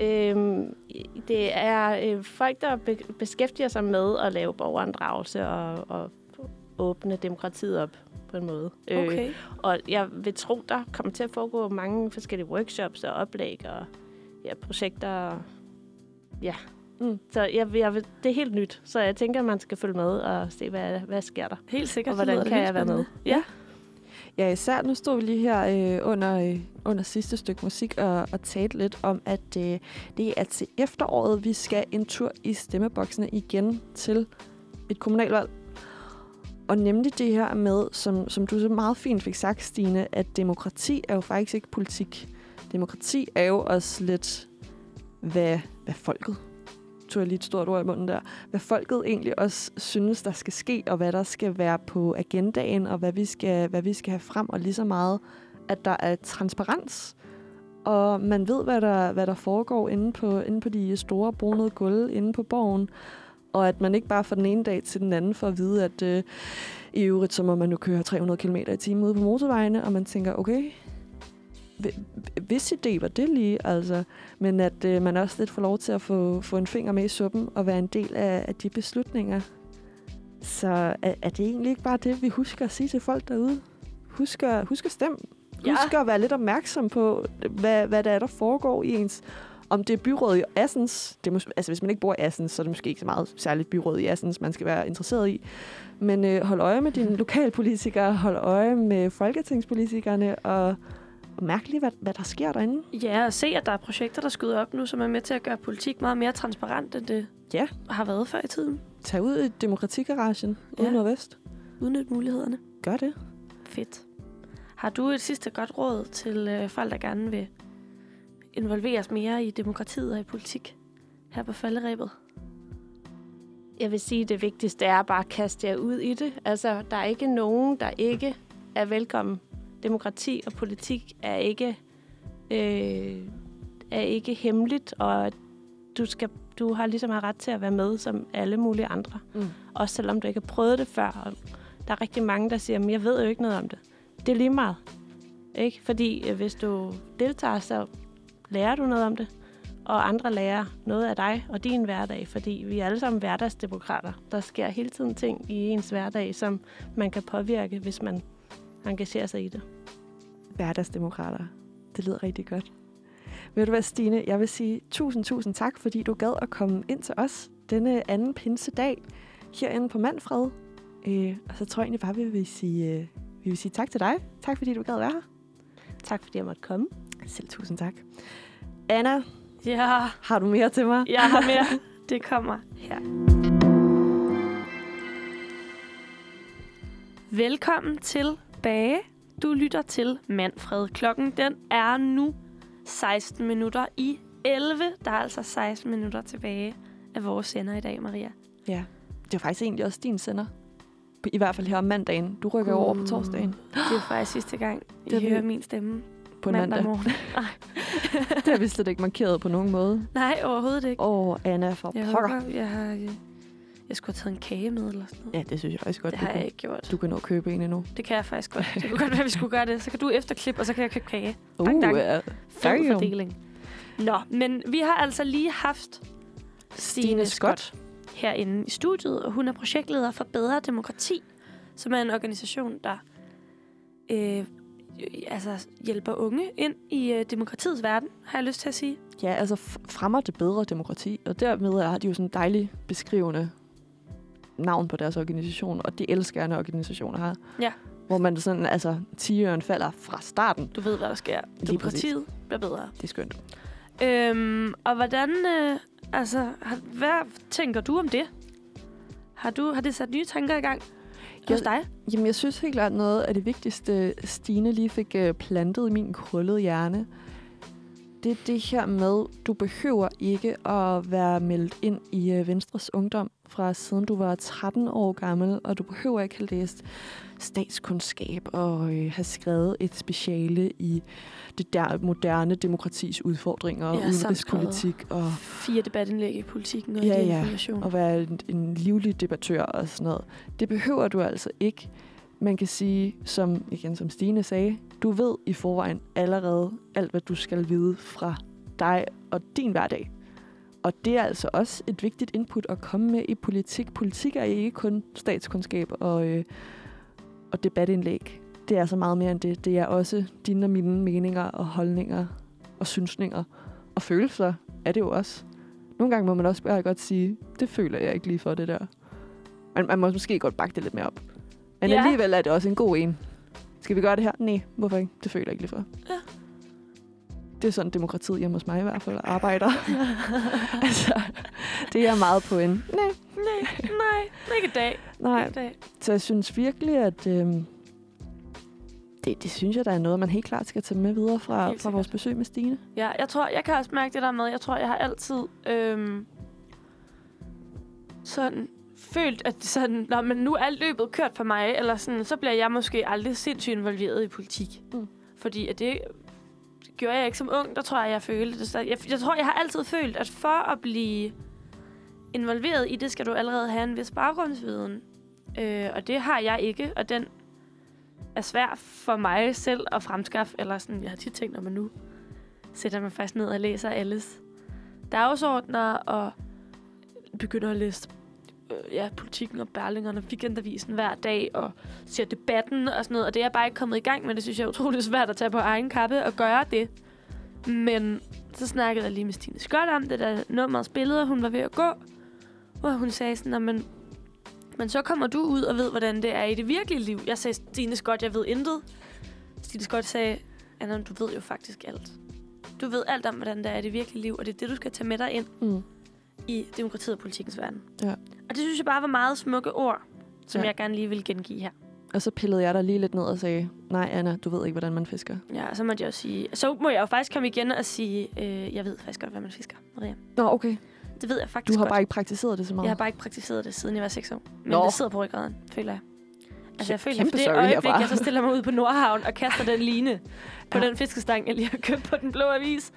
Øhm, det er øh, folk, der be- beskæftiger sig med at lave borgerinddragelse og, og åbne demokratiet op på en måde. Okay. Øh, og jeg vil tro, der kommer til at foregå mange forskellige workshops og oplæg og ja, projekter. Ja. Mm. Så jeg, jeg vil, det er helt nyt, så jeg tænker, at man skal følge med og se, hvad, hvad sker der. Helt sikkert. Og hvordan kan jeg være med? Ja. Ja, især nu stod vi lige her øh, under, øh, under sidste stykke musik og, og talte lidt om, at øh, det er til efteråret, vi skal en tur i stemmeboksene igen til et kommunalvalg. Og nemlig det her med, som, som du så meget fint fik sagt, Stine, at demokrati er jo faktisk ikke politik. Demokrati er jo også lidt, hvad, hvad folket tog jeg lige et stort ord i munden der, hvad folket egentlig også synes, der skal ske, og hvad der skal være på agendaen, og hvad vi skal, hvad vi skal have frem, og lige så meget, at der er transparens og man ved, hvad der, hvad der foregår inde på, inde på de store brunede gulve inde på borgen, og at man ikke bare fra den ene dag til den anden får at vide, at øh, i øvrigt, så må man nu køre 300 km i timen ude på motorvejene, og man tænker, okay, hvis idé var det lige, altså, men at øh, man også lidt får lov til at få, få en finger med i suppen og være en del af, af de beslutninger. Så er, er det egentlig ikke bare det, vi husker at sige til folk derude? Husk at, husk at stemme. Ja. Husk at være lidt opmærksom på, hvad, hvad der er, der foregår i ens... Om det er byrådet i Assens, det mås- altså hvis man ikke bor i Assens, så er det måske ikke så meget særligt byråd i Assens, man skal være interesseret i. Men øh, hold øje med dine lokalpolitikere, hold øje med folketingspolitikerne, og, og mærk lige, hvad, hvad der sker derinde. Ja, og se, at der er projekter, der skyder op nu, som er med til at gøre politik meget mere transparent, end det Ja. har været før i tiden. Tag ud i demokratigaragen ude Ja. nordvest. Udnyt mulighederne. Gør det. Fedt. Har du et sidste godt råd til øh, folk, der gerne vil involveres mere i demokratiet og i politik her på falderæbet? Jeg vil sige, at det vigtigste er bare at kaste jer ud i det. Altså, der er ikke nogen, der ikke er velkommen. Demokrati og politik er ikke, øh, er ikke hemmeligt, og du, skal, du har ligesom ret til at være med som alle mulige andre. Mm. Også selvom du ikke har prøvet det før. Og der er rigtig mange, der siger, at jeg ved jo ikke noget om det. Det er lige meget. Ikke? Fordi øh, hvis du deltager, så lærer du noget om det og andre lærer noget af dig og din hverdag, fordi vi er alle sammen hverdagsdemokrater. Der sker hele tiden ting i ens hverdag, som man kan påvirke, hvis man engagerer sig i det. Hverdagsdemokrater. Det lyder rigtig godt. Ved du hvad, Stine? Jeg vil sige tusind, tusind tak, fordi du gad at komme ind til os denne anden pinsedag herinde på Manfred. Øh, og så tror jeg egentlig bare, vi vil sige, øh, vi vil sige tak til dig. Tak, fordi du gad være her. Tak fordi jeg måtte komme. Selv tusind tak. Anna, Ja, har du mere til mig? jeg har mere. Det kommer her. Velkommen tilbage. Du lytter til Manfred. Klokken den er nu 16 minutter i 11. Der er altså 16 minutter tilbage af vores sender i dag, Maria. Ja. Det er faktisk egentlig også din sender. I hvert fald her om mandagen. Du rykker uh. over på torsdagen. Det er faktisk sidste gang, I Det er hører min stemme På en mandag. morgen. Det har vi slet ikke markeret på nogen måde. Nej, overhovedet ikke. Åh, Anna for Jeg pokker. håber, jeg har... Jeg skulle have taget en kage med eller sådan noget. Ja, det synes jeg faktisk godt, det du, har jeg kan, ikke gjort. du kan nå at købe en endnu. Det kan jeg faktisk godt. Det kunne godt være, at vi skulle gøre det. Så kan du efterklippe, og så kan jeg købe kage. Uh, Dang, dang. ja. Fed fordeling. Nå, men vi har altså lige haft Stine Scott. herinde i studiet, og hun er projektleder for Bedre Demokrati, som er en organisation, der øh, altså hjælper unge ind i øh, demokratiets verden, har jeg lyst til at sige. Ja, altså fremmer det bedre demokrati, og dermed har de jo sådan en dejlig beskrivende navn på deres organisation, og det elsker jeg, når organisationer har. Ja. Hvor man sådan, altså, tiøren falder fra starten. Du ved, hvad der sker. Demokratiet bliver bedre. Det er skønt. Øhm, og hvordan, øh, altså, har, hvad tænker du om det? Har, du, har det sat nye tanker i gang hos dig? Jamen, jeg synes helt klart noget af det vigtigste, Stine lige fik øh, plantet i min krøllede hjerne. Det er det her med, du behøver ikke at være meldt ind i øh, Venstres Ungdom fra siden du var 13 år gammel, og du behøver ikke have læst statskundskab og øh, have skrevet et speciale i det der moderne demokratis udfordringer og Ja, udenrigspolitik og Fire debatindlæg i politikken og Ja, ja, ja. information. at være en, en livlig debattør og sådan noget. Det behøver du altså ikke. Man kan sige, som, igen, som Stine sagde, du ved i forvejen allerede alt, hvad du skal vide fra dig og din hverdag. Og det er altså også et vigtigt input at komme med i politik. Politik er ikke kun statskundskab og, øh, og debatindlæg. Det er så meget mere end det. Det er også dine og mine meninger og holdninger og synsninger og følelser er det jo også. Nogle gange må man også bare godt sige, det føler jeg ikke lige for det der. Men man må måske godt bakke det lidt mere op. Men ja. alligevel er det også en god en. Skal vi gøre det her? Nej, hvorfor ikke? Det føler jeg ikke lige for. Ja. Det er sådan demokratiet hjemme hos mig i hvert fald arbejder. altså, det er meget på en. Nej, Nej, nej, ikke i dag. nej. Ikke i dag. Så jeg synes virkelig, at øhm, det, det synes jeg, der er noget, man helt klart skal tage med videre fra, fra vores besøg med Stine. Ja, jeg tror, jeg kan også mærke det der med, jeg tror, jeg har altid øhm, sådan følt, at sådan, når men nu er løbet kørt for mig, eller sådan, så bliver jeg måske aldrig sindssygt involveret i politik. Mm. Fordi at det, gjorde jeg ikke som ung. Der tror jeg, jeg følte det. Jeg, jeg tror, jeg har altid følt, at for at blive involveret i det, skal du allerede have en vis baggrundsviden. Øh, og det har jeg ikke, og den er svær for mig selv at fremskaffe. Eller sådan, jeg har tit tænkt, når man nu sætter mig fast ned og læser alles dagsordner, og begynder at læse Øh, ja, politikken og Berlingerne og weekendavisen hver dag, og ser debatten og sådan noget. Og det er jeg bare ikke kommet i gang med. Det synes jeg er utroligt svært at tage på egen kappe og gøre det. Men så snakkede jeg lige med Stine Scott om det der spillede, og hun var ved at gå. Og hun sagde sådan, men, men så kommer du ud og ved, hvordan det er i det virkelige liv. Jeg sagde, Stine Skjold, jeg ved intet. Stine Skjold sagde, Anna, du ved jo faktisk alt. Du ved alt om, hvordan det er i det virkelige liv, og det er det, du skal tage med dig ind Mm i demokratiet og politikkens verden. Ja. Og det synes jeg bare var meget smukke ord, som Ja. jeg gerne lige vil gengive her. Og så pillede jeg dig lige lidt ned og sagde, nej Anna, du ved ikke, hvordan man fisker. Ja, og så måtte jeg også sige... Så må jeg jo faktisk komme igen og sige, øh, jeg ved faktisk godt, hvad man fisker, Maria. Nå, okay. Det ved jeg faktisk Du har godt. bare ikke praktiseret det så meget. Jeg har bare ikke praktiseret det, siden jeg var 6 år. Men Nå. det sidder på ryggraden, føler jeg. Altså, jeg føler, for det øjeblik, jeg så stiller mig ud på Nordhavn og kaster den line på Ja. den fiskestang, jeg lige har købt på den blå avis.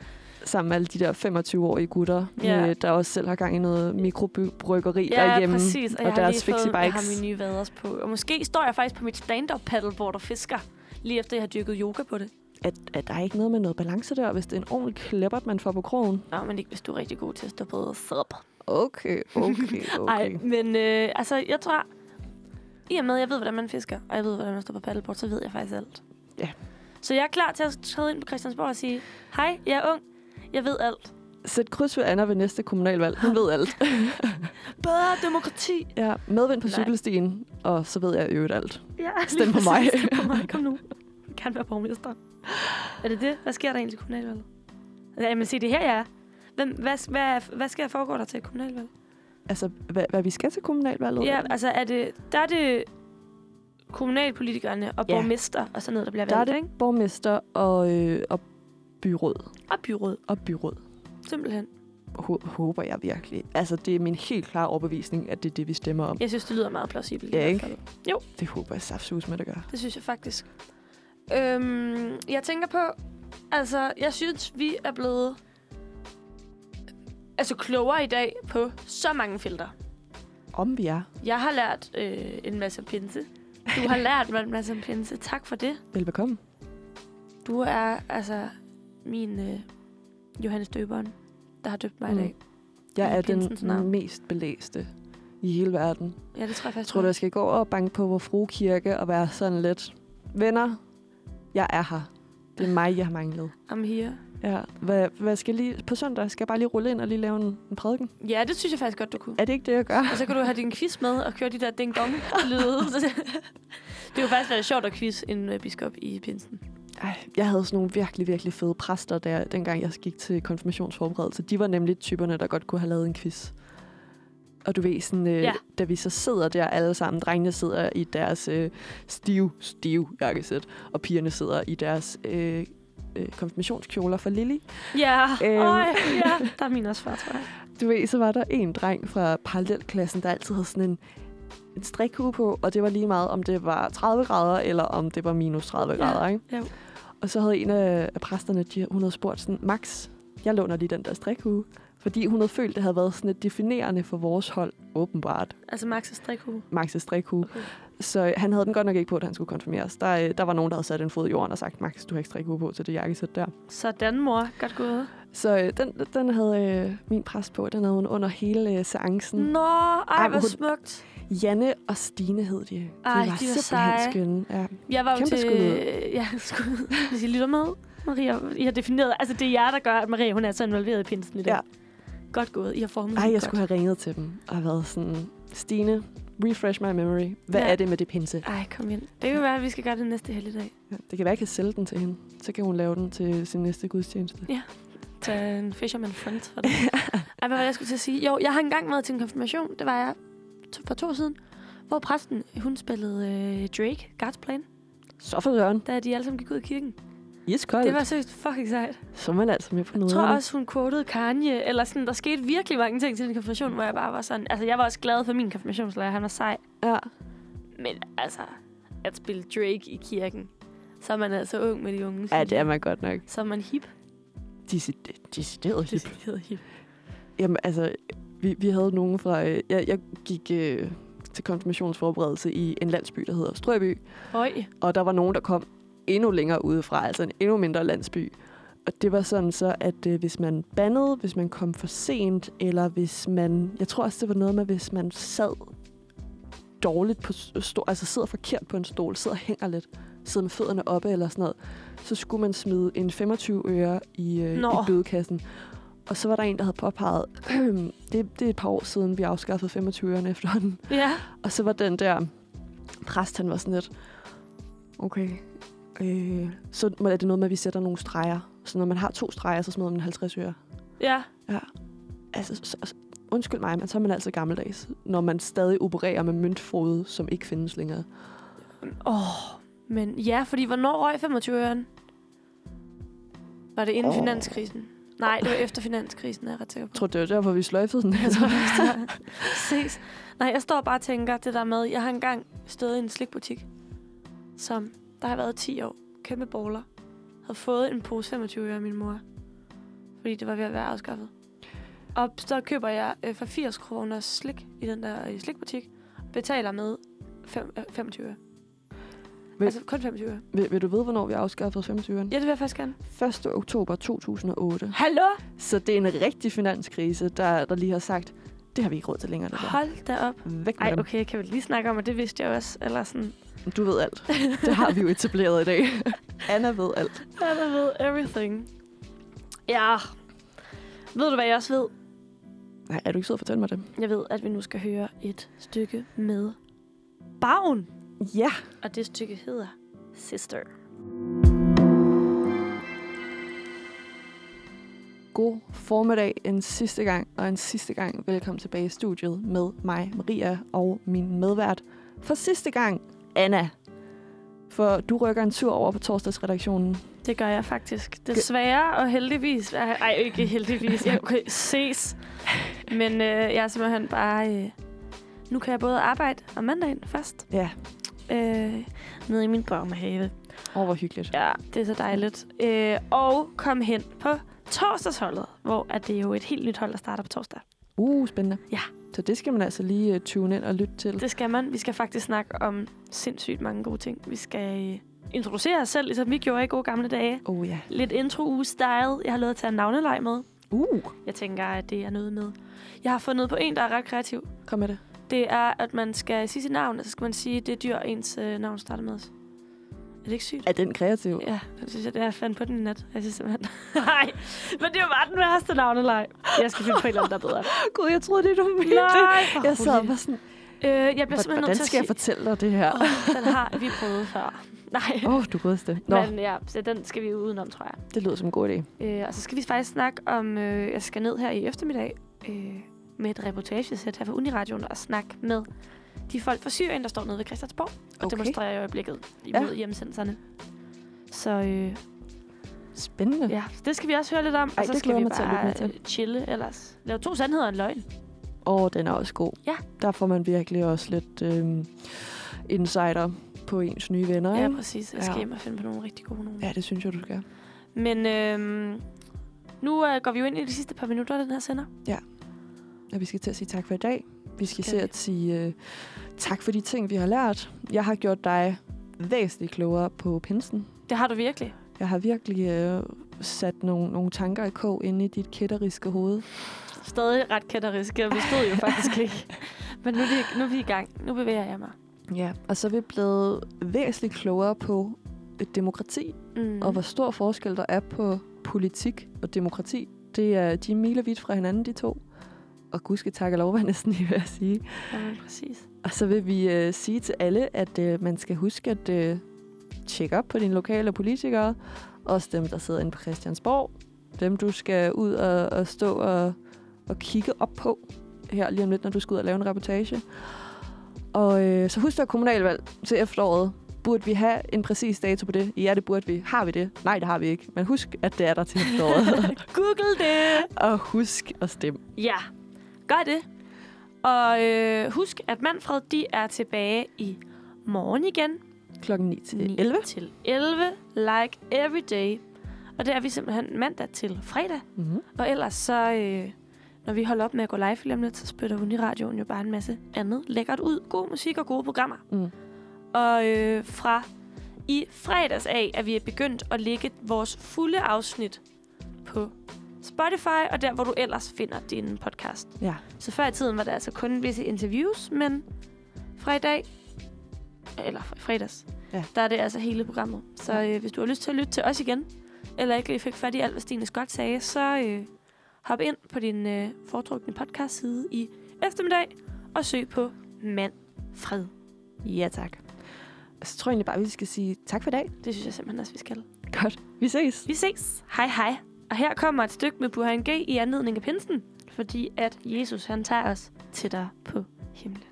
Sammen med alle de der 25-årige gutter, Ja. øh, der også selv har gang i noget mikrobryggeri Ja, derhjemme. præcis. Og, og jeg har deres lige fået, jeg har mine nye vaders på. Og måske står jeg faktisk på mit stand-up paddleboard og fisker, lige efter jeg har dyrket yoga på det. At, at der er ikke noget med noget balance der, hvis det er en ordentlig klippert, man får på krogen. Nå, men ikke hvis du er rigtig god til at stå på sup. Okay, okay, okay. Nej, men øh, altså, jeg tror... I og med, at jeg ved, hvordan man fisker, og jeg ved, hvordan man står på paddleboard, så ved jeg faktisk alt. Ja. Så jeg er klar til at træde ind på Christiansborg og sige, hej, jeg er ung, jeg ved alt. Sæt kryds ved Anna ved næste kommunalvalg. Hun ved alt. Bedre demokrati. Ja, medvind på Nej. cykelstien, og så ved jeg øvrigt alt. Ja, Stem på mig. Stem på mig, kom nu. Jeg gerne være borgmester. Er det det? Hvad sker der egentlig til kommunalvalget? Jamen, se, det er her, jeg er. Hvem, hvad, hvad, hvad skal jeg foregå der til kommunalvalg? Altså, hvad, hvad vi skal til kommunalvalget? Ja, altså, er det, der er det kommunalpolitikerne og Ja. borgmester og sådan noget, der bliver der er valgt, det ikke? borgmester og, øh, og byråd. Og byråd, Og byråd. simpelthen. Hå- håber jeg virkelig. Altså, det er min helt klare overbevisning, at det er det, vi stemmer om. Jeg synes, det lyder meget plausibelt. Ja, ikke? fald. Det håber jeg saftsus med, det gør. Det synes jeg faktisk. Øhm, jeg tænker på, altså, jeg synes, vi er blevet altså klogere i dag på så mange felter. Om vi er. Jeg har lært øh, en masse om pinse. Du har lært mig en masse om pinse. Tak for det. Velbekomme. Du er altså min øh, Johannes Døberen, der har døbt mig Mm. i dag. Jeg er den navn. mest belæste i hele verden. Ja, det tror jeg faktisk. Jeg tror, du, jeg skal gå og banke på vor frue kirke og være sådan lidt... Venner, jeg er her. Det er mig, jeg har manglet. I'm here. Ja, hvad, hvad skal lige... På søndag skal jeg bare lige rulle ind og lige lave en, en prædiken. Ja, det synes jeg faktisk godt, du kunne. Er det ikke det, jeg gør? Og så kan du have din quiz med og køre de der ding-dong-lyde. det er jo faktisk været sjovt at quiz en øh, biskop i pinsen. Ej, jeg havde sådan nogle virkelig, virkelig fede præster, der, dengang jeg gik til konfirmationsforberedelse. De var nemlig typerne, der godt kunne have lavet en quiz. Og du ved, sådan, øh, Ja. ja. da vi så sidder der alle sammen, drengene sidder i deres øh, stive, stive jakkesæt, og pigerne sidder i deres øh, øh, konfirmationskjoler for Lily. Ja, Øhm. øj, ja. Der er min også far, tror jeg. Du ved, så var der en dreng fra parallelklassen, der altid havde sådan en, en strikhue på, og det var lige meget, om det var 30 grader, eller om det var minus 30 Ja, grader, ikke? jo. Og så havde en af af præsterne, de, hun havde spurgt sådan, Max, jeg låner lige den der strikhue. Fordi hun havde følt, det havde været sådan et definerende for vores hold, åbenbart, Altså Max' strikhue. Max' strikhue. Okay. Så han havde den godt nok ikke på, da han skulle konfirmeres. Der, øh, der var nogen, der havde sat en fod i jorden og sagt, Max, du har ikke strikhue på til det jakkesæt der. Sådan, mor. Godt gået. Så øh, den, den havde øh, min præst på, den havde hun under hele øh, seancen. Nå, ej, Ej, hvor hun- Janne Janne og Stine hed de. De Ej, var de var simpelthen seje. skønne. Ja. Jeg var jo Kæmpe til... skud ud. Ja, skud. Hvis I lytter med, Maria, I har defineret... Altså, det er jer, der gør, at Maria, hun er så involveret i pinsen i dag. Ja. Godt gået. I har formet Ej, jeg godt. skulle have ringet til dem og været sådan, Stine, refresh my memory. Hvad Ja. er det med det pinse? Ej, kom ind. Det kan være, at vi skal gøre det næste helligdag. Ja, det kan være, at jeg kan sælge den til hende. Så kan hun lave den til sin næste gudstjeneste. Tag en Fisherman Friend for det. Ej, hvad var det, jeg skulle til at sige? Jo, jeg har engang været til en konfirmation. Det var jeg for to år siden. Hvor præsten, hun spillede øh, Drake, God's Plan, Så for Søren. da de alle sammen gik ud i kirken. Iskoldt. Det var seriøst fucking sejt. Så er man altså med på Jeg noget. tror også, hun quotede Kanye, eller sådan, der skete virkelig mange ting til den konfirmation, hvor jeg bare var sådan, altså jeg var også glad for min konfirmationslærer, han var sej, Ja. men altså, at spille Drake i kirken, Så er man altså ung med de unge. Ja, det er man godt nok. Så er man hip. Decid- decideret hip. Decideret hip. Jamen, altså, vi, vi havde nogen fra... Øh, jeg, jeg gik øh, til konfirmationsforberedelse i en landsby, der hedder Strøby. Høj. Og der var nogen, der kom endnu længere udefra, altså en endnu mindre landsby. Og det var sådan så, at øh, hvis man bandede, hvis man kom for sent, eller hvis man... Jeg tror også, det var noget med, hvis man sad dårligt på stol, altså sidder forkert på en stol, sidder og hænger lidt, sidder med fødderne oppe eller sådan noget, så skulle man smide en 25 øre i, øh, Nå. i bødekassen. Og så var der en, der havde påpeget, det, det er et par år siden, vi afskaffede 25 ørerne efterhånden. Ja. Og så var den der præst, han var sådan lidt, okay, øh, så er det noget med, at vi sætter nogle streger. Så når man har to streger, så smider man 50 øre. Ja. Altså, så, undskyld mig, men så er man altså gammeldags, når man stadig opererer med møntfode, som ikke findes længere. Åh, oh, men ja, fordi hvornår røg 25 øren? Var det inden oh. finanskrisen? Nej, det var efter finanskrisen, er jeg ret sikker på. Jeg tror, det var derfor, vi sløjfede den. Jeg tror det Ses. Nej, jeg står bare og tænker det der med, jeg har engang stået i en slikbutik, som der har været 10 år, kæmpe baller, havde fået en pose 25 øre af min mor, fordi det var ved at være afskaffet. Og så køber jeg øh, for 80 kroner slik i den der øh, slikbutik, betaler med fem, øh, 25 øre. Vil- Altså kun 25 øre. vil, vil du vide, hvornår vi afskaffede 25 øre? Ja, det vil jeg faktisk gerne. 1. oktober 2008. Hallo? Så det er en rigtig finanskrise, der, der lige har sagt, det har vi ikke råd til længere. Det der. Hold da op. Væk med Ej, dem. okay, kan vi lige snakke om, at det vidste jeg også. Eller sådan, Du ved alt. Det har vi jo etableret i dag. Anna ved alt. Jeg ved everything. Ja. Ved du, hvad jeg også ved? Nej, er du ikke sød at fortælle mig det? Jeg ved, at vi nu skal høre et stykke med Bagen. Ja. Og det stykke hedder Sister. God formiddag en sidste gang, og en sidste gang velkommen tilbage i studiet med mig, Maria, og min medvært. For sidste gang, Anna. For du rykker en tur over på torsdagsredaktionen. Det gør jeg faktisk. Desværre og heldigvis. Ej, ikke heldigvis. Jeg okay, ses. Men øh, jeg er simpelthen bare... Øh, nu kan jeg både arbejde om mandagen først. Ja. Øh, nede i min børnehave. Åh, hvor hyggeligt. Ja, det er så dejligt. Øh, og kom hen på torsdagsholdet, hvor at det er jo et helt nyt hold, der starter på torsdag. Uh, spændende. Ja. Så det skal man altså lige uh, tune ind og lytte til. Det skal man. Vi skal faktisk snakke om sindssygt mange gode ting. Vi skal øh, introducere os selv, ligesom vi gjorde i gode gamle dage. Oh ja. Lidt intro-uge-style. Jeg har lavet at tage en navneleg med. Uh, Jeg tænker, at det er noget med. Jeg har fundet på en, der er ret kreativ. kom med det. Det er, at man skal sige sit navn, og så skal man sige, det dyr, ens øh, navn starter med. Er det ikke sygt? Er den kreativ? Ja, det synes jeg, det er fandt på den nat. Jeg synes simpelthen... Nej, men det var bare den værste navneleg. Jeg skal finde på et eller andet, der er bedre. Gud, jeg troede, det du mente. Nej, Jeg sad bare sådan, Øh, jeg bliver simpelthen hvordan nødt til at skal jeg fortælle dig det her? Oh, den har vi prøvet før. Nej, Åh, oh, du godeste. Nå, men ja, så den skal vi udenom, tror jeg. det lyder som en god idé. Øh, og så skal vi faktisk snakke om... Øh, jeg skal ned her i eftermiddag øh, med et reportagesæt her fra Uniradioen og snakke med de folk fra Syrien, der står nede ved Christiansborg og Okay. demonstrerer i øjeblikket Ja. imod ja. hjemsendelserne. Så øh, Spændende. ja, det skal vi også høre lidt om. Ej, og så skal vi til bare til. øh, chille ellers. Lave to sandheder og en løgn. Åh, oh, den er også god. Ja. Der får man virkelig også lidt øhm, insider på ens nye venner, Ja, ikke? præcis. Jeg Ja. skal hjem og finde på nogle rigtig gode nogle. Ja, det synes jeg, du skal. Men øhm, nu øh, går vi jo ind i de sidste par minutter af den her sender. Og vi skal til at sige tak for i dag. Vi skal Skal til vi? at sige øh, tak for de ting, vi har lært. Jeg har gjort dig væsentligt klogere på pinsen. Det har du virkelig. Jeg har virkelig øh, sat nogle, nogle tanker i kog inde i dit kætteriske hoved. Stadig ret kætterisk. Jeg forstod jo faktisk ikke. Men nu er, vi, nu er vi i gang. Nu bevæger jeg mig. Ja. Og så er vi blevet væsentligt klogere på et demokrati, mm. og hvor stor forskel der er på politik og demokrati. Det er de er milevidt fra hinanden, de to. Og gud skal takke lov, jeg næsten lige ved at sige. Jamen, præcis. Og så vil vi øh, sige til alle, at øh, man skal huske at øh, tjekke op på dine lokale politikere. Også dem, der sidder inde på Christiansborg. Dem, du skal ud og, og stå og, og kigge op på her lige om lidt, når du skal ud og lave en reportage. Og øh, så husk, der er kommunalvalg til efteråret. Burde vi have en præcis dato på det? Ja, det burde vi. Har vi det? Nej, det har vi ikke. Men husk, at det er der til efteråret. Google det! og husk at stemme. Ja, gør det. Og øh, husk, at Manfred, de er tilbage i morgen igen. Klokken 9 til 9 11. til 11, like every day. Og det er vi simpelthen mandag til fredag. Mm-hmm. Og ellers så, øh, når vi holder op med at gå live lige lidt, så spytter hun i radioen jo bare en masse andet lækkert ud. God musik og gode programmer. Mm. Og øh, fra i fredags af er vi begyndt at lægge vores fulde afsnit på Spotify, og der, hvor du ellers finder din podcast. Ja. Så før i tiden var der altså kun visse interviews, men fra i dag, eller fra i fredags, Ja. der er det altså hele programmet. Så øh, hvis du har lyst til at lytte til os igen, eller ikke lige fik fat i alt, hvad Stine Scott sagde, så øh, hop ind på din øh, foretrukne podcast-side i eftermiddag, og søg på Mand Fred. Ja, tak. Så tror jeg egentlig bare, at vi skal sige tak for i dag. Det synes jeg simpelthen også, vi skal. Godt. Vi ses. Vi ses. Hej hej. Og her kommer et stykke med Burhan G i anledning af pinsen, fordi at Jesus han tager os tættere på himlen.